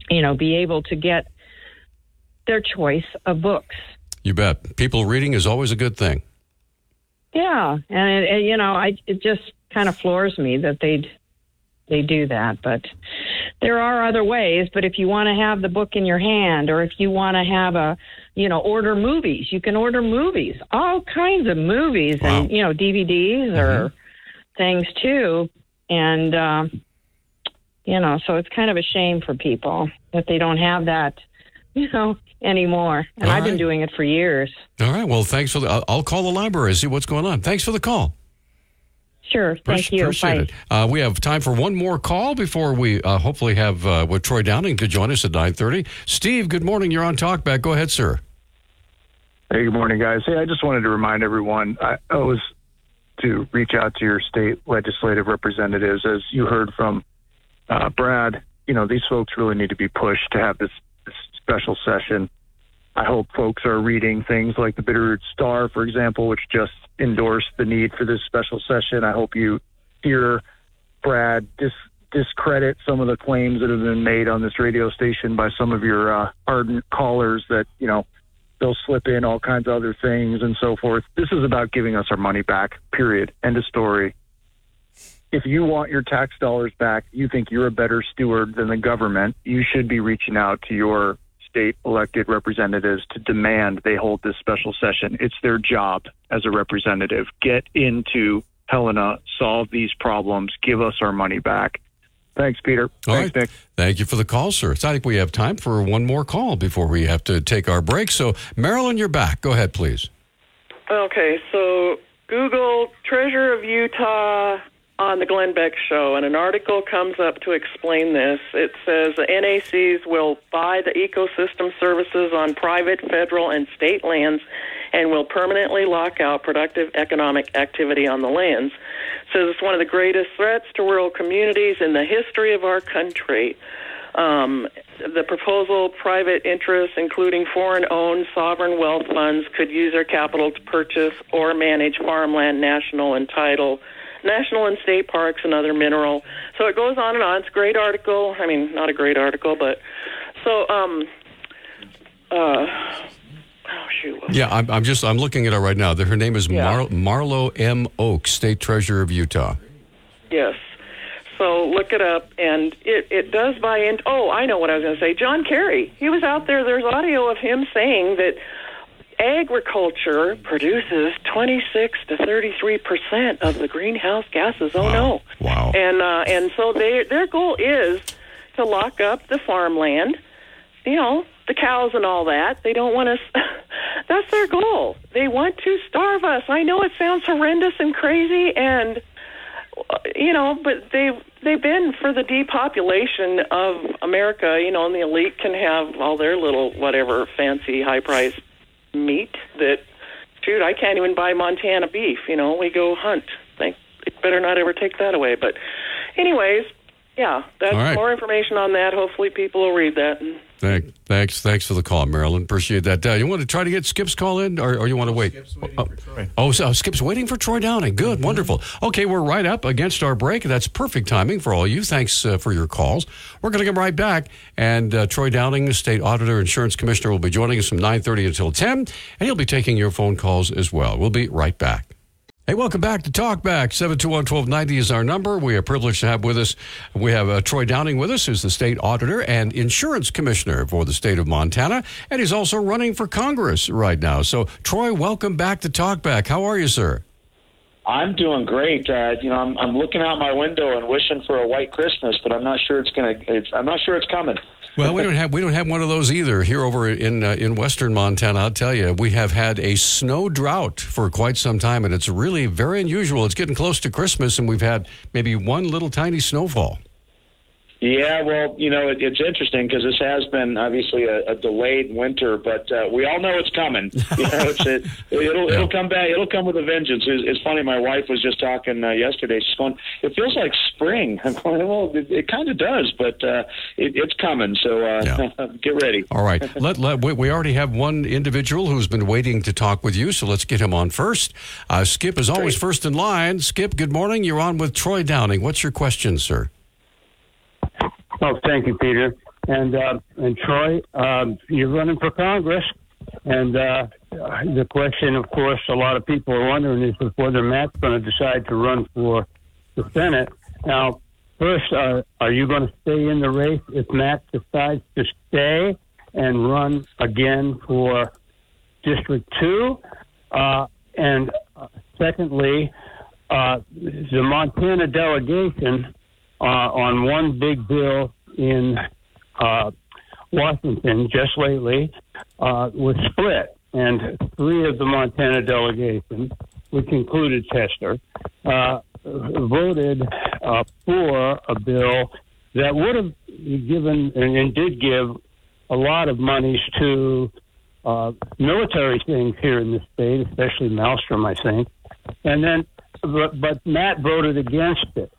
you know, be able to get their choice of books. You bet. People reading is always a good thing. Yeah, and it, it, you know, I it just kind of floors me that they they do that. But there are other ways. But if you want to have the book in your hand, or if you want to have a, you know, order movies, you can order movies, all kinds of movies, and you know, DVDs or things too. And uh, you know, so it's kind of a shame for people that they don't have that, you know, anymore. And All I've been doing it for years. All right. Well, thanks for the. I'll- I'll call the library and see what's going on. Thanks for the call. Sure. Thank you. Appreciate Bye. it. Uh, we have time for one more call before we uh, hopefully have uh, with Troy Downing to join us at nine thirty. Steve, good morning. You're on Talkback. Go ahead, sir. Hey, good morning, guys. Hey, I just wanted to remind everyone I, I was to reach out to your state legislative representatives. As you heard from uh, Brad, you know, these folks really need to be pushed to have this, this special session. I hope folks are reading things like the Bitterroot Star, for example, which just endorsed the need for this special session. I hope you hear Brad dis- discredit some of the claims that have been made on this radio station by some of your uh, ardent callers that, you know, they'll slip in all kinds of other things and so forth. This is about giving us our money back, period. End of story. If you want your tax dollars back, you think you're a better steward than the government, you should be reaching out to your state elected representatives to demand they hold this special session. It's their job as a representative. Get into Helena, solve these problems, give us our money back. Thanks, Peter. All Thanks, right. Nick. Thank you for the call, sir. So I think we have time for one more call before we have to take our break. So, Marilyn, you're back. Go ahead, please. Okay, so Google Treasure of Utah on the Glenn Beck show, and an article comes up to explain this. It says the NACs will buy the ecosystem services on private, federal, and state lands and will permanently lock out productive economic activity on the lands. Says it's one of the greatest threats to rural communities in the history of our country. Um, the proposal private interests, including foreign owned sovereign wealth funds, could use their capital to purchase or manage farmland, national and title, national and state parks, and other mineral. So it goes on and on. It's a great article. I mean, not a great article, but so, um, uh, oh, shoot. Yeah, I'm, I'm just I'm looking at her right now. Her name is Mar- Marlo M. Oak, State Treasurer of Utah. Yes. So look it up, and it, it does buy in. Oh, I know what I was going to say. John Kerry, he was out there. There's audio of him saying that agriculture produces 26 to 33 percent of the greenhouse gases. Oh no! Wow. And uh, and so they, their goal is to lock up the farmland. You know, the cows and all that. They don't want us. that's their goal. They want to starve us. I know it sounds horrendous and crazy, and you know, but they they've been for the depopulation of America. You know, and the elite can have all their little whatever fancy high priced meat that. Shoot, I can't even buy Montana beef. You know, we go hunt. Think it better not ever take that away. But, anyways, yeah, that's right. more information on that. Hopefully, people will read that. And Thank, thanks, thanks for the call, Marilyn. Appreciate that. Uh, you want to try to get Skip's call in, or, or you want to wait? oh, oh, so Skip's waiting for Troy Downing. Good, wonderful. Okay, we're right up against our break. That's perfect timing for all you. Thanks uh, for your calls. We're going to come right back, and uh, Troy Downing, State Auditor, Insurance Commissioner, will be joining us from nine thirty until ten, and he'll be taking your phone calls as well. We'll be right back. Hey, welcome back to Talkback. 721-1290 is our number. We are privileged to have with us, we have uh, Troy Downing with us, who's the state auditor and insurance commissioner for the state of Montana, and he's also running for Congress right now. So, Troy, welcome back to Talkback. How are you, sir? I'm doing great. Uh, you know, I'm, I'm looking out my window and wishing for a white Christmas, but I'm not sure it's gonna. I'm not sure it's coming. Well, we don't have we don't have one of those either here over in uh, in western Montana. I'll tell you, we have had a snow drought for quite some time, and it's really very unusual. It's getting close to Christmas, and we've had maybe one little tiny snowfall. Yeah, well, you know, it, it's interesting because this has been obviously a, a delayed winter, but uh, we all know it's coming. You know, it's, it, it'll it'll come back. It'll come with a vengeance. It's, it's funny. My wife was just talking uh, yesterday. She's going, "It feels like spring." I'm going, "Well, it, it kind of does, but uh, it, it's coming. So uh, get ready." All right. let, let, we, we already have one individual who's been waiting to talk with you, so let's get him on first. Uh, Skip is always first in line. Skip, good morning. You're on with Troy Downing. What's your question, sir? Oh, thank you, Peter. And uh, and Troy, um, you're running for Congress, and uh, the question, of course, a lot of people are wondering is whether Matt's going to decide to run for the Senate. Now, first, uh, are you going to stay in the race if Matt decides to stay and run again for District Two? Uh, and uh, secondly, uh, the Montana delegation on one big bill in uh, Washington just lately uh, was split, and three of the Montana delegation, which included Chester, uh, voted uh, for a bill that would have given and, and did give a lot of monies to uh, military things here in the state, especially Malmstrom, I think. And then, but, but Matt voted against it.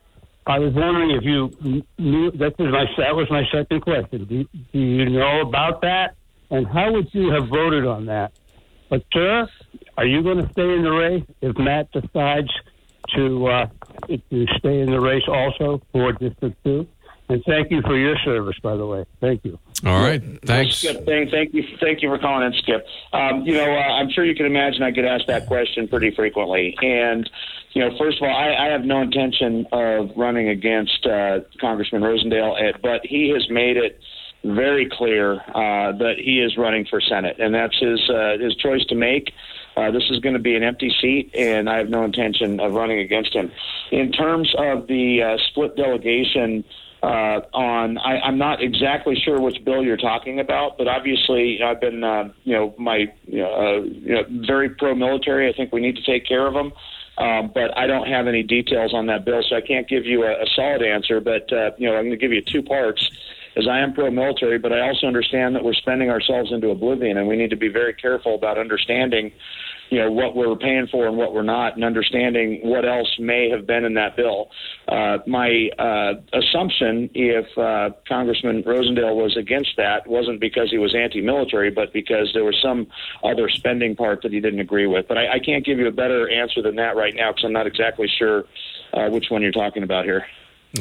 I was wondering if you knew that was my that was my second question. Do, do you know about that, and how would you have voted on that? But sir, are you going to stay in the race if Matt decides to uh, to stay in the race also for District Two? And thank you for your service, by the way. Thank you. All right, thanks. Skip, thank, thank you, thank you for calling in, Skip. Um, you know, uh, I'm sure you can imagine I get asked that question pretty frequently, and you know, first of all, I, I have no intention of running against uh, Congressman Rosendale, eh, but he has made it very clear uh, that he is running for Senate, and that's his uh, his choice to make. Uh, this is going to be an empty seat, and I have no intention of running against him. In terms of the uh, split delegation uh, on, I, I'm not exactly sure which bill you're talking about, but obviously I've been, uh, you know, my, uh, you know, very pro-military. I think we need to take care of them. Um, but I don't have any details on that bill, so I can't give you a, a solid answer. But uh, you know, I'm going to give you two parts. As I am pro-military, but I also understand that we're spending ourselves into oblivion, and we need to be very careful about understanding, you know, what we're paying for and what we're not, and understanding what else may have been in that bill. Uh, my uh, assumption, if uh, Congressman Rosendale was against that, wasn't because he was anti-military, but because there was some other spending part that he didn't agree with. But I, I can't give you a better answer than that right now because I'm not exactly sure uh, which one you're talking about here.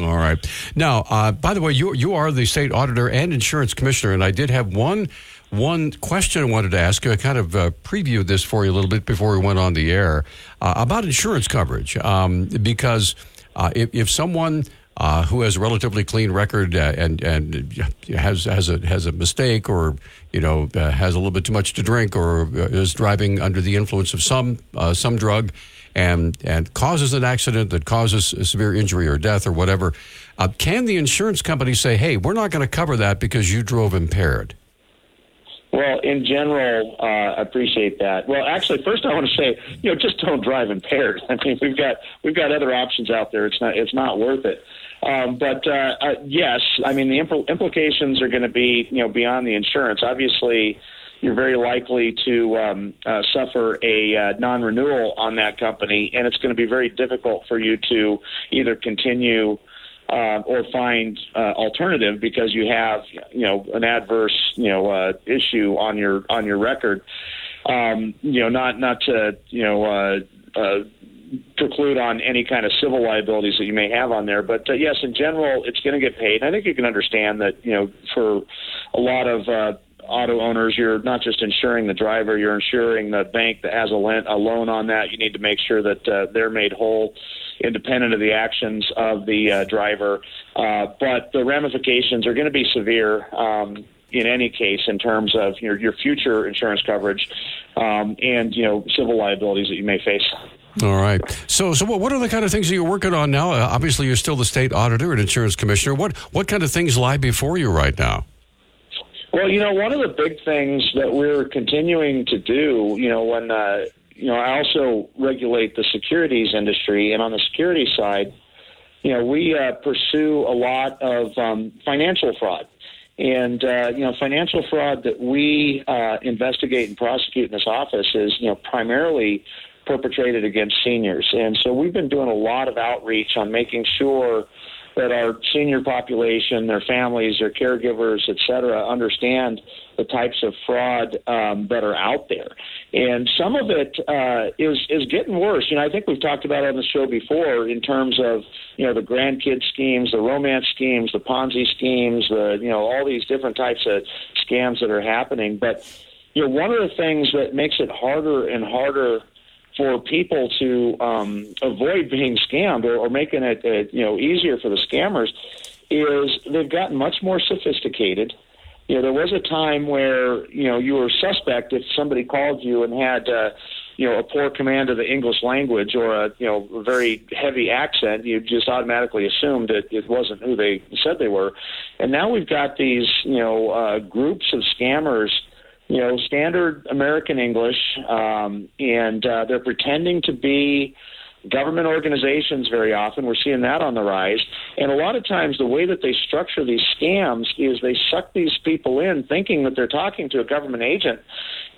All right. Now, uh, by the way, you you are the state auditor and insurance commissioner, and I did have one one question I wanted to ask you. I kind of uh, previewed this for you a little bit before we went on the air uh, about insurance coverage, um, because uh, if, if someone uh, who has a relatively clean record uh, and and has has a has a mistake or you know uh, has a little bit too much to drink or is driving under the influence of some some drug and and causes an accident that causes severe injury or death or whatever, uh, can the insurance company say, "Hey, we're not going to cover that because you drove impaired"? Well, in general, uh, appreciate that. Well, actually, first I want to say, you know, just don't drive impaired. I mean, we've got we've got other options out there. It's not it's not worth it. Um, but uh, uh, yes, I mean the impl- implications are going to be you know beyond the insurance. Obviously, you're very likely to um, uh, suffer a uh, non-renewal on that company, and it's going to be very difficult for you to either continue uh, or find uh, alternative because you have you know an adverse you know uh, issue on your on your record. Um, you know, not not to you know. Uh, uh, preclude on any kind of civil liabilities that you may have on there. But uh, yes, in general, it's going to get paid. I think you can understand that, you know, for a lot of uh, auto owners, you're not just insuring the driver, you're insuring the bank that has a, loan on that. You need to make sure that uh, they're made whole independent of the actions of the uh, driver. Uh, but the ramifications are going to be severe. Um, in any case, in terms of your, your future insurance coverage um, and you know civil liabilities that you may face. All right. So, so what, what are the kind of things that you're working on now? Uh, obviously, you're still the state auditor and insurance commissioner. What what kind of things lie before you right now? Well, you know, one of the big things that we're continuing to do, you know, when uh, you know, I also regulate the securities industry, and on the security side, you know, we uh, pursue a lot of um, financial fraud. And uh, you know, financial fraud that we uh, investigate and prosecute in this office is you know primarily perpetrated against seniors. And so we've been doing a lot of outreach on making sure that our senior population, their families, their caregivers, et cetera, understand the types of fraud um, that are out there. And some of it uh, is is getting worse. You know, I think we've talked about on the show before in terms of you know the grandkid schemes, the romance schemes, the Ponzi schemes, the you know all these different types of scams that are happening. But you know, one of the things that makes it harder and harder for people to um, avoid being scammed or, or making it uh, you know easier for the scammers is they've gotten much more sophisticated. You know, there was a time where you know you were suspect if somebody called you and had uh, you know a poor command of the English language or a you know a very heavy accent. You just automatically assumed that it wasn't who they said they were. And now we've got these you know uh, groups of scammers you know, standard American English, um, and uh, they're pretending to be government organizations very often. We're seeing that on the rise. And a lot of times, the way that they structure these scams is they suck these people in thinking that they're talking to a government agent.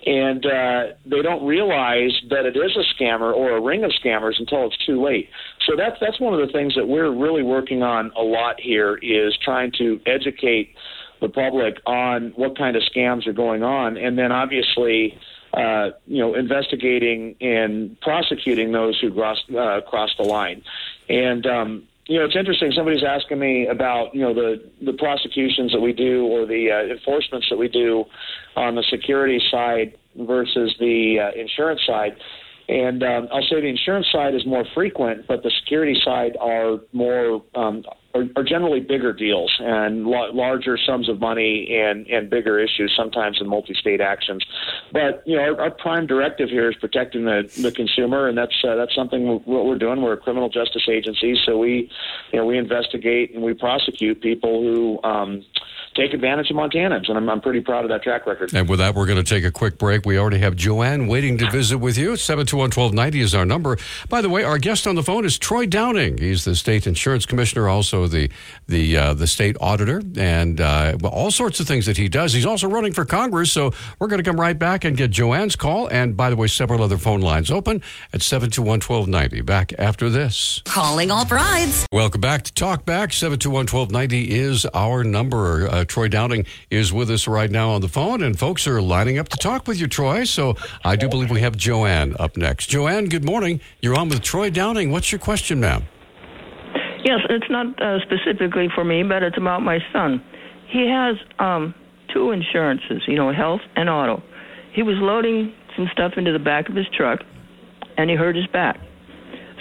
And uh, they don't realize that it is a scammer or a ring of scammers until it's too late. So that's that's one of the things that we're really working on a lot here is trying to educate the public on what kind of scams are going on, and then obviously, uh, you know, investigating and prosecuting those who cross uh, cross the line. And um, you know, it's interesting. Somebody's asking me about you know the the prosecutions that we do or the uh, enforcements that we do on the security side versus the uh, insurance side. And um, I'll say the insurance side is more frequent, but the security side are more um, are, are generally bigger deals and la- larger sums of money and, and bigger issues, sometimes in multi-state actions. But you know, our, our prime directive here is protecting the, the consumer, and that's uh, that's something what we're doing. We're a criminal justice agency, so we you know we investigate and we prosecute people who. Um, take advantage of Montanans, and I'm, I'm pretty proud of that track record. And with that, we're going to take a quick break. We already have Joanne waiting to visit with you. 721-1290 is our number. By the way, our guest on the phone is Troy Downing. He's the state insurance commissioner, also the the uh, the state auditor, and uh, all sorts of things that he does. He's also running for Congress, so we're going to come right back and get Joanne's call. And by the way, several other phone lines open at 721-1290. Back after this. Calling all brides. Welcome back to Talk Back. 721-1290 is our number. Uh, Troy Downing is with us right now on the phone, and folks are lining up to talk with you, Troy. So I do believe we have Joanne up next. Joanne, good morning. You're on with Troy Downing. What's your question, ma'am? Yes, it's not uh, specifically for me, but it's about my son. He has um, two insurances, you know, health and auto. He was loading some stuff into the back of his truck, and he hurt his back.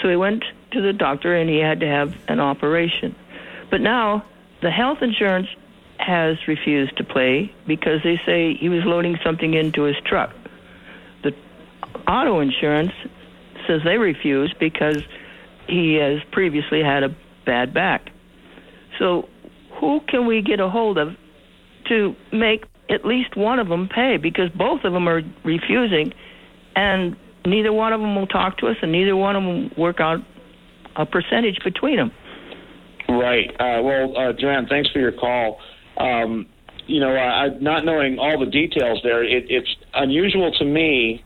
So he went to the doctor, and he had to have an operation. But now the health insurance has refused to play because they say he was loading something into his truck. The auto insurance says they refuse because he has previously had a bad back. So, who can we get a hold of to make at least one of them pay because both of them are refusing, and neither one of them will talk to us, and neither one of them will work out a percentage between them. Right. Uh, well, uh, Joanne, thanks for your call. Um, you know, uh, not knowing all the details there, it, it's unusual to me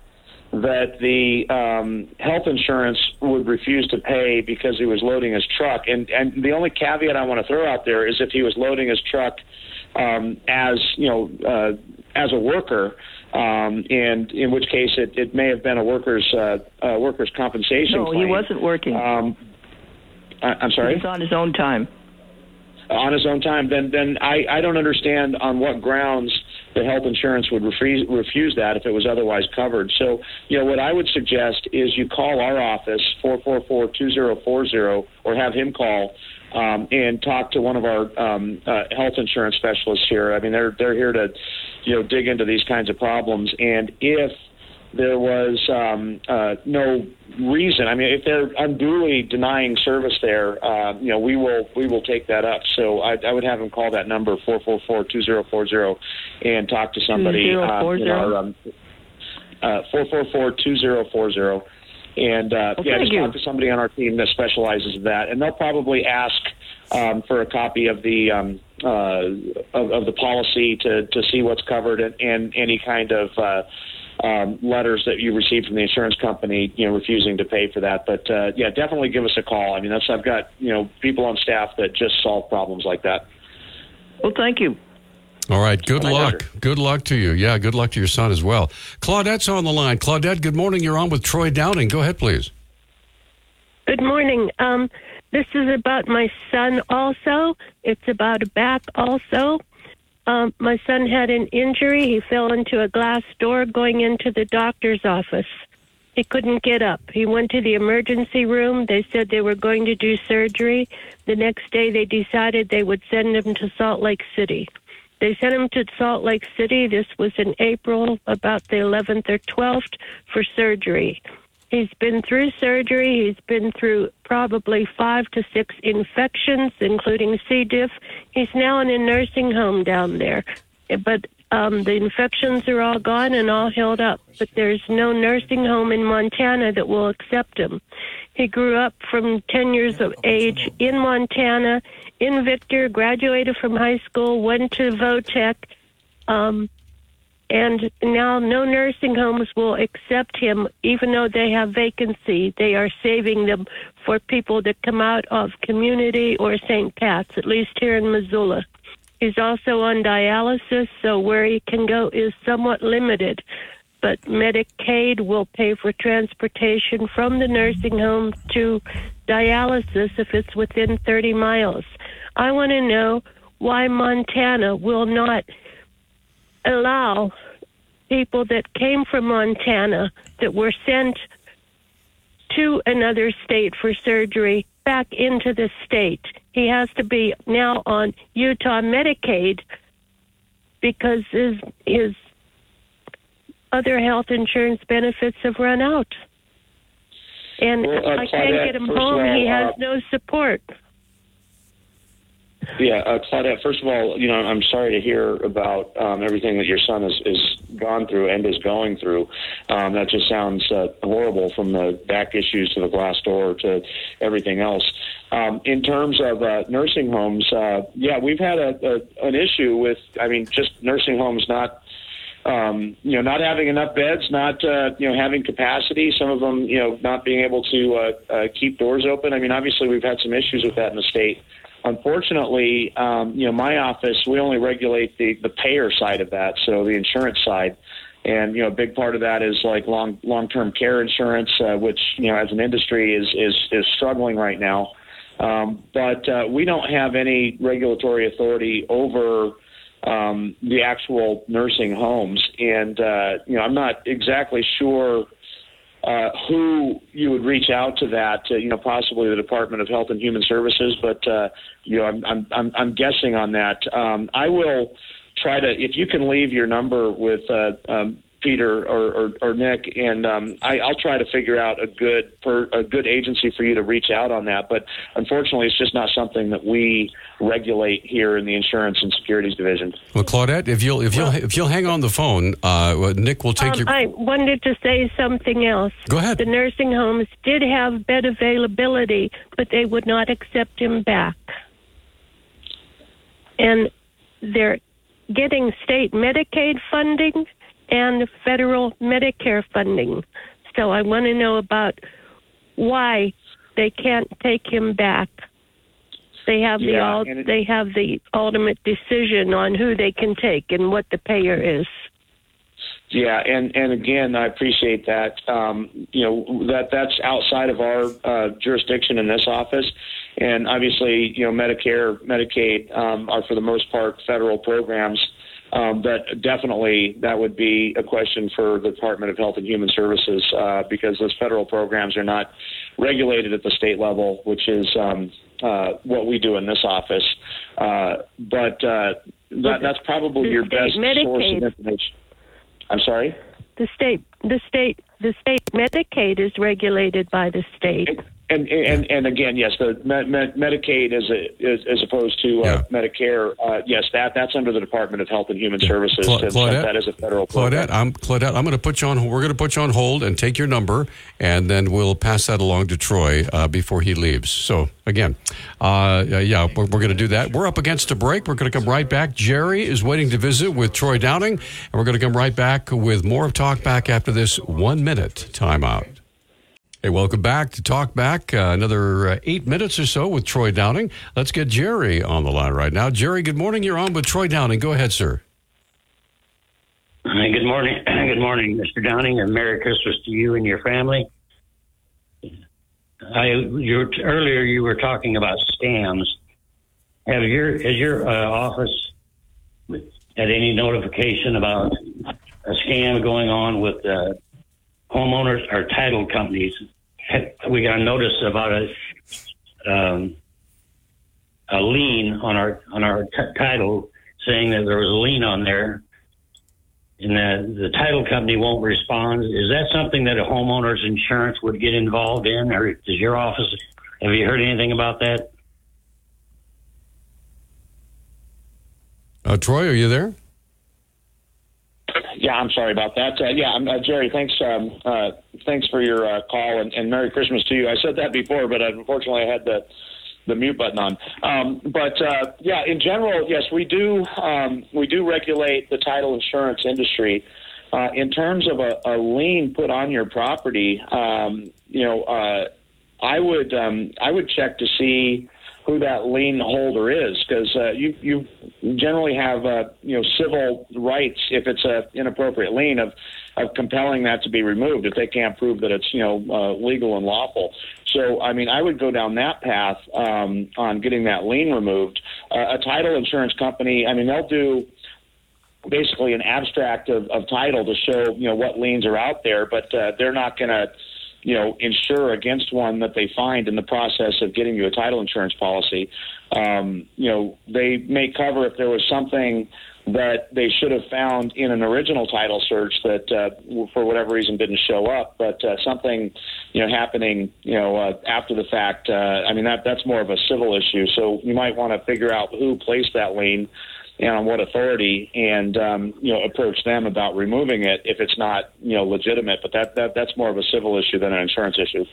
that the um, health insurance would refuse to pay because he was loading his truck. And and the only caveat I want to throw out there is if he was loading his truck um, as you know uh, as a worker. Um, and in which case it, it may have been a workers uh, uh, workers compensation. No, claim. he wasn't working. Um, I, I'm sorry. He's on his own time. On his own time, then then I, I don't understand on what grounds the health insurance would refuse refuse that if it was otherwise covered. So, you know, what I would suggest is you call our office four four four two zero four zero or have him call um, and talk to one of our um, uh, health insurance specialists here. I mean, they're they're here to you know dig into these kinds of problems, and if there was um, uh, no reason. I mean, if they're unduly denying service there, uh, you know, we will we will take that up. So I, I would have them call that number four four four two zero four zero and talk to somebody. uh, 2040? our, um, uh, four four four two zero four zero. And uh, Well, yeah, just you. talk to somebody on our team that specializes in that, and they'll probably ask um, for a copy of the um, uh, of, of the policy to to see what's covered and, and any kind of uh, um, letters that you received from the insurance company, you know, refusing to pay for that. But uh, yeah, definitely give us a call. I mean, that's I've got you know people on staff that just solve problems like that. Well, thank you. All right. Good My luck. Good luck to you. Yeah. Good luck to your son as well. Claudette's on the line. Claudette, good morning. You're on with Troy Downing. Go ahead, please. Good morning. Um, this is about my son also. It's about a back also. Um, my son had an injury. He fell into a glass door going into the doctor's office. He couldn't get up. He went to the emergency room. They said they were going to do surgery. The next day, they decided they would send him to Salt Lake City. They sent him to Salt Lake City. This was in April, about the 11th or 12th, for surgery. He's been through surgery. He's been through probably five to six infections, including C. diff. He's now in a nursing home down there. But um, the infections are all gone and all healed up. But there's no nursing home in Montana that will accept him. He grew up from 10 years of age in Montana, in Victor, graduated from high school, went to Votech. Um, and now no nursing homes will accept him even though they have vacancy. They are saving them for people that come out of community or st pat's at least here in missoula. He's also on dialysis so where he can go is somewhat limited. But medicaid will pay for transportation from the nursing home to dialysis if it's within 30 miles. I want to know why montana will not allow people that came from Montana that were sent to another state for surgery back into the state. He has to be now on Utah Medicaid because his his other health insurance benefits have run out. And Well, I can't get him home. all, he has uh, no support. Yeah, uh, Claudette. First of all, you know, I'm sorry to hear about um, everything that your son has, is gone through and is going through. Um, that just sounds uh, horrible, from the back issues to the glass door to everything else. Um, in terms of uh, nursing homes, uh, yeah, we've had a, a, an issue with, I mean, just nursing homes not um, you know, not having enough beds, not uh, you know having capacity. Some of them, you know, not being able to uh, uh, keep doors open. I mean, obviously, we've had some issues with that in the state. Unfortunately, um, you know, my office we only regulate the the payer side of that, so the insurance side. And you know, a big part of that is like long long term care insurance, uh, which you know, as an industry, is is is struggling right now. Um, but uh, we don't have any regulatory authority over um, the actual nursing homes. And, uh, you know, I'm not exactly sure uh, who you would reach out to that, uh, you know, possibly the Department of Health and Human Services, but, uh, you know, I'm, I'm, I'm, I'm guessing on that. Um, I will try to, if you can leave your number with uh, um, Peter or, or, or Nick, and um, I, I'll try to figure out a good per, a good agency for you to reach out on that. But unfortunately, it's just not something that we regulate here in the Insurance and Securities Division. Well, Claudette, if you'll if you'll if you'll hang on the phone, uh, Nick will take Um, your. I wanted to say something else. Go ahead. The nursing homes did have bed availability, but they would not accept him back. And they're getting state Medicaid funding and federal Medicare funding. So I want to know about why they can't take him back. They have the Yeah, it- they have the ultimate decision on who they can take and what the payer is. Yeah, and and again, I appreciate that. Um, you know that that's outside of our uh, jurisdiction in this office, and obviously, you know, Medicare, Medicaid um, are for the most part federal programs. Um, but definitely, that would be a question for the Department of Health and Human Services uh, because those federal programs are not regulated at the state level, which is um, uh, what we do in this office. Uh, but uh, that, that's probably the your best source Medicaid- of information. I'm sorry. The state, the state, the state Medicaid is regulated by the state. And and and again, yes, the med, med, Medicaid as a, as, as opposed to uh, Medicare. Uh, yes, that that's under the Department of Health and Human Services. Cla- Claudette? that is a federal program. I'm Claudette. I'm going to put you on. We're going to put you on hold and take your number, and then we'll pass that along to Troy uh, before he leaves. So again, uh, yeah, we're, we're going to do that. We're up against a break. We're going to come right back. Jerry is waiting to visit with Troy Downing, and we're going to come right back with more of Talk Back after this one minute timeout. Hey, welcome back to Talk Back. Uh, another uh, eight minutes or so with Troy Downing. Let's get Jerry on the line right now. Jerry, good morning. You're on with Troy Downing. Go ahead, sir. Hi, good morning. Good morning, Mr. Downing, and Merry Christmas to you and your family. I you earlier you were talking about scams. Have your has your uh, office had any notification about a scam going on with uh, homeowners or title companies? We got a notice about a um, a lien on our on our t- title, saying that there was a lien on there, and the the title company won't respond. Is that something that a homeowner's insurance would get involved in, or does your office have you heard anything about that? Uh, Troy, are you there? Yeah, I'm sorry about that. Uh, yeah, uh, Jerry, thanks. Um, uh, thanks for your uh, call and, and Merry Christmas to you. I said that before, but unfortunately, I had the the mute button on. Um, but uh, yeah, in general, yes, we do. Um, we do regulate the title insurance industry. Uh, in terms of a, a lien put on your property, um, you know, uh, I would um, I would check to see who that lien holder is because uh, you you generally have uh, you know civil rights if it's a inappropriate lien of of compelling that to be removed if they can't prove that it's you know uh, legal and lawful. So I mean I would go down that path um, on getting that lien removed. Uh, a title insurance company I mean they'll do basically an abstract of, of title to show you know what liens are out there, but uh, they're not going to you know insure against one that they find in the process of getting you a title insurance policy. Um, you know they may cover if there was something that they should have found in an original title search that uh, for whatever reason didn't show up, but uh, something you know happening you know uh, after the fact. Uh, I mean that that's more of a civil issue, so you might want to figure out who placed that lien and on what authority, and um, you know approach them about removing it if it's not you know legitimate. But that, that that's more of a civil issue than an insurance issue.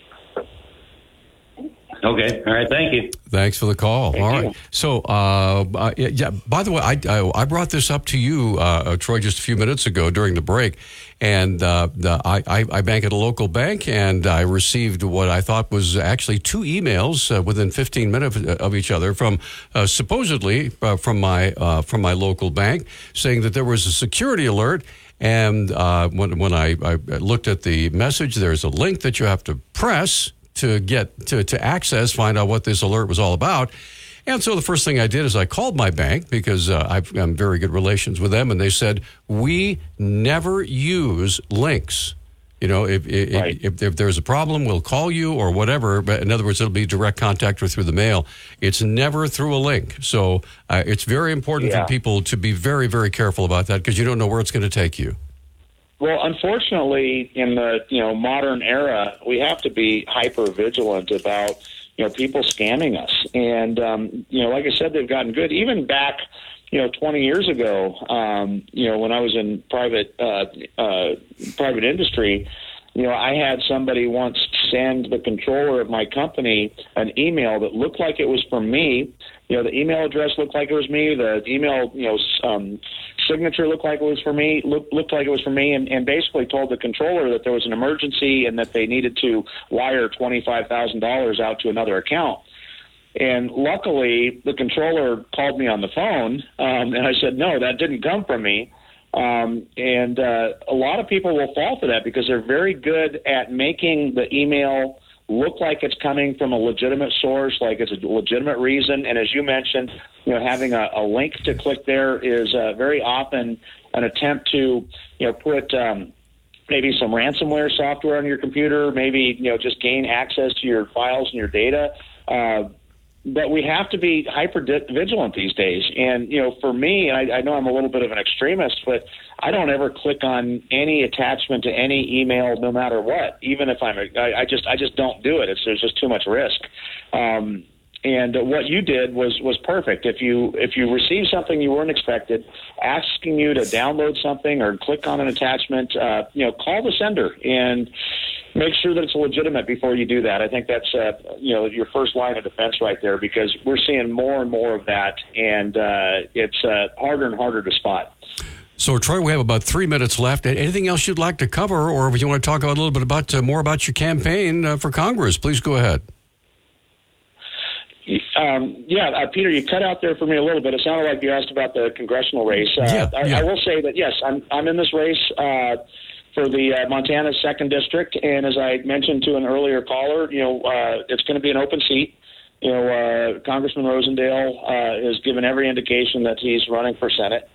Okay, all right, thank you. Thanks for the call. All right. So, uh, uh, yeah, By the way, I, I I brought this up to you, uh, uh, Troy, just a few minutes ago during the break, and uh, the, I, I bank at a local bank, and I received what I thought was actually two emails uh, within 15 minutes of each other from uh, supposedly uh, from my uh, from my local bank, saying that there was a security alert. And uh, when when I, I looked at the message, there's a link that you have to press to get to, to access, find out what this alert was all about. And so the first thing I did is I called my bank because uh, I've I'm very good relations with them, and they said we never use links. You know, if if, if if there's a problem, we'll call you or whatever. But in other words, it'll be direct contact or through the mail. It's never through a link. So uh, it's very important Yeah. for people to be very very careful about that because you don't know where it's going to take you. Well, unfortunately, in the you know modern era, we have to be hyper vigilant about you know people scamming us, and um, you know, like I said, they've gotten good. Even back, you know, 20 years ago, um, you know, when I was in private uh, uh, private industry, you know, I had somebody once send the controller of my company an email that looked like it was from me. You know, the email address looked like it was me. The email, you know, um, signature looked like it was for me. Looked looked like it was for me, and, and basically told the controller that there was an emergency and that they needed to wire twenty five thousand dollars out to another account. And luckily, the controller called me on the phone, um, and I said, "No, that didn't come from me." Um, and uh, a lot of people will fall for that because they're very good at making the email look like it's coming from a legitimate source, like it's a legitimate reason. And as you mentioned, you know, having a, a link to click there is uh, very often an attempt to, you know, put um, maybe some ransomware software on your computer, maybe you know, just gain access to your files and your data. Uh, but we have to be hyper vigilant these days. And you know, for me, I, I know I'm a little bit of an extremist, but I don't ever click on any attachment to any email, no matter what. Even if I'm, a, I, I just, I just don't do it. It's there's just too much risk. Um, and what you did was was perfect. If you if you receive something you weren't expected, asking you to download something or click on an attachment, uh, you know, call the sender and make sure that it's legitimate before you do that. I think that's uh, you know your first line of defense right there because we're seeing more and more of that, and uh, it's uh, harder and harder to spot. So, Troy, we have about three minutes left. Anything else you'd like to cover, or if you want to talk a little bit about uh, more about your campaign uh, for Congress, please go ahead. Um, yeah, uh, Peter, you cut out there for me a little bit. It sounded like you asked about the congressional race. Uh, yeah, I. I, will say that yes, I'm I'm in this race uh, for the uh, Montana second district, and as I mentioned to an earlier caller, you know, uh, it's going to be an open seat. You know, uh, Congressman Rosendale uh, has given every indication that he's running for Senate.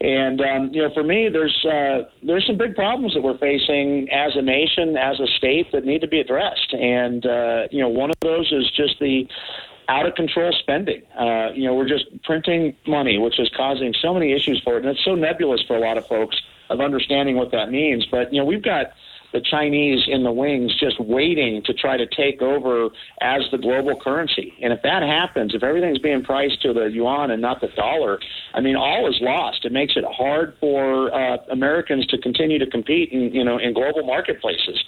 And um, you know, for me, there's uh, there's some big problems that we're facing as a nation, as a state, that need to be addressed. And uh, you know, one of those is just the out of control spending. Uh, you know, we're just printing money, which is causing so many issues for it, and it's so nebulous for a lot of folks of understanding what that means. But you know, we've got the Chinese in the wings just waiting to try to take over as the global currency. And if that happens, if everything's being priced to the yuan and not the dollar, I mean, all is lost. It makes it hard for uh, Americans to continue to compete in, you know, in global marketplaces.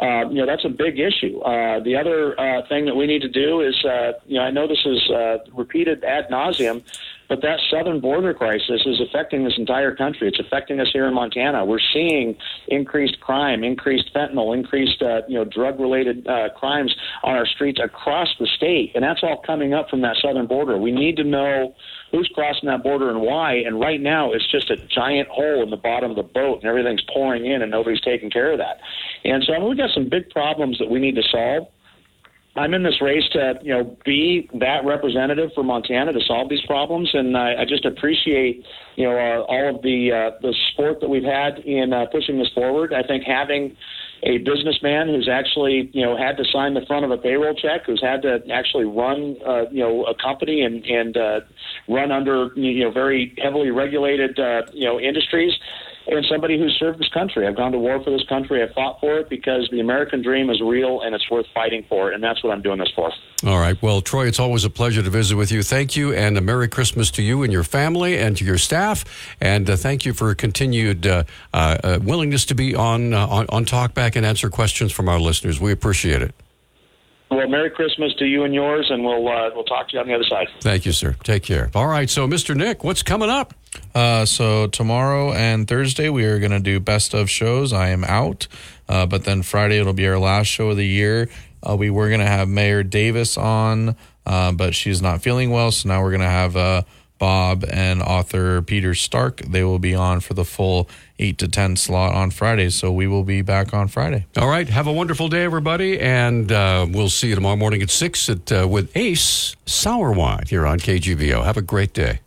Uh, you know, that's a big issue. Uh, the other uh, thing that we need to do is, uh, you know, I know this is uh, repeated ad nauseum, but that southern border crisis is affecting this entire country. It's affecting us here in Montana. We're seeing increased crime, increased fentanyl, increased uh, you know drug-related uh, crimes on our streets across the state, and that's all coming up from that southern border. We need to know who's crossing that border and why. And right now, it's just a giant hole in the bottom of the boat, and everything's pouring in, and nobody's taking care of that. And so I mean, we've got some big problems that we need to solve. I'm in this race to, you know, be that representative for Montana to solve these problems, and I, I just appreciate, you know, uh, all of the uh, the support that we've had in uh, pushing this forward. I think having a businessman who's actually, you know, had to sign the front of a payroll check, who's had to actually run, uh, you know, a company and and uh, run under, you know, very heavily regulated, uh, you know, industries and somebody who's served this country. I've gone to war for this country. I've fought for it because the American dream is real and it's worth fighting for, and that's what I'm doing this for. All right. Well, Troy, it's always a pleasure to visit with you. Thank you, and a Merry Christmas to you and your family and to your staff. And uh, thank you for continued uh, uh, uh willingness to be on, uh, on on Talkback and answer questions from our listeners. We appreciate it. Well, Merry Christmas to you and yours, and we'll uh, we'll talk to you on the other side. Thank you, sir. Take care. All right. So, Mr. Nick, what's coming up? Uh, so tomorrow and Thursday we are going to do best of shows. I am out, uh, but then Friday it'll be our last show of the year. Uh, we were going to have Mayor Davis on, uh, but she's not feeling well, so now we're going to have uh, Bob and author Peter Stark. They will be on for the full eight to ten slot on Friday. So we will be back on Friday. All right. Have a wonderful day, everybody, and uh, we'll see you tomorrow morning at six at with Ace Sour Wine here on KGVO. Have a great day.